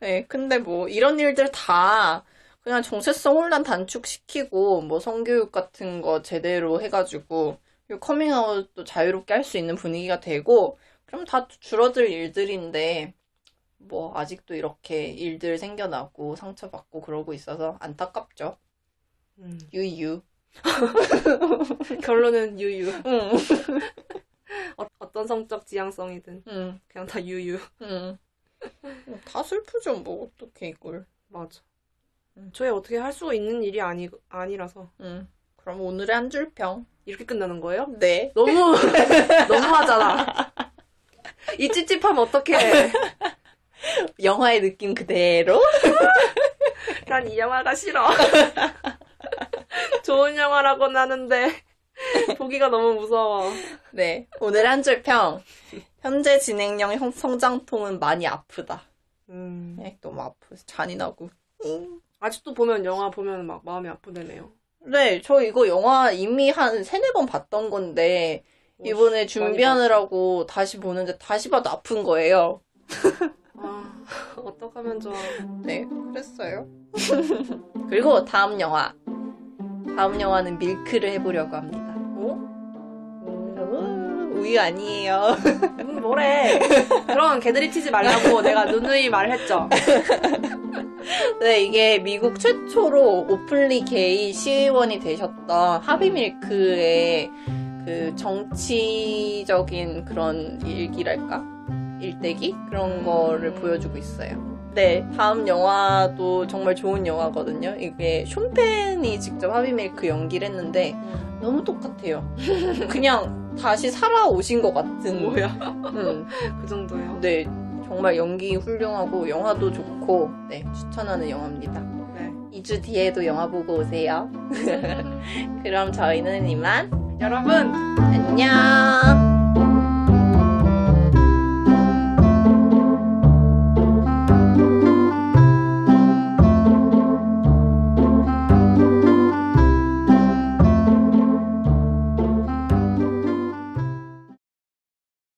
네, 근데 뭐 이런 일들 다 그냥 정체성 혼란 단축시키고 뭐 성교육 같은 거 제대로 해가지고 커밍아웃도 자유롭게 할 수 있는 분위기가 되고 그럼 다 줄어들 일들인데 뭐 아직도 이렇게 일들 생겨나고 상처받고 그러고 있어서 안타깝죠. 음. 유유. 결론은 유유. 응. 어, 어떤 성적 지향성이든 응. 그냥 다 유유. 응. 다 슬프죠, 뭐, 어떻게 이걸. 맞아. 음. 저희 어떻게 할 수가 있는 일이 아니, 아니라서. 응. 그럼 오늘의 한 줄 평. 이렇게 끝나는 거예요? 네. 너무, 너무하잖아. 이 찝찝하면 어떡해. 영화의 느낌 그대로. 난 이 영화가 싫어. 좋은 영화라고는 하는데, 보기가 너무 무서워. 네. 오늘 한 줄 평. 현재 진행형 형- 성장통은 많이 아프다. 음. 네, 너무 아프. 잔인하고. 아직도 보면 영화 보면 막 마음이 아프대네요. 네, 저 이거 영화 이미 한 세네 번 봤던 건데, 이번에 준비하느라고 다시 보는데 다시 봐도 아픈 거예요. 아, 어떡하면 좋아. 네, 그랬어요. 그리고 다음 영화. 다음 영화는 밀크를 해보려고 합니다. 어? 우, 우유 아니에요. 음, 뭐래. 그런 개들이 튀지 말라고 내가 누누이 말했죠. 네, 이게 미국 최초로 오픈리 게이 시의원이 되셨던 하비밀크의 그 정치적인 그런 일기랄까? 일대기? 그런 거를 보여주고 있어요. 네, 다음 영화도 정말 좋은 영화거든요. 이게 숀펜이 직접 하비밀크 연기를 했는데 너무 똑같아요. 그냥 다시 살아오신 것 같은. 뭐야. 음, 그 정도요. 네, 정말 연기 훌륭하고 영화도 좋고 네, 추천하는 영화입니다. 네. 2주 뒤에도 영화 보고 오세요. 그럼 저희는 이만 여러분, 안녕.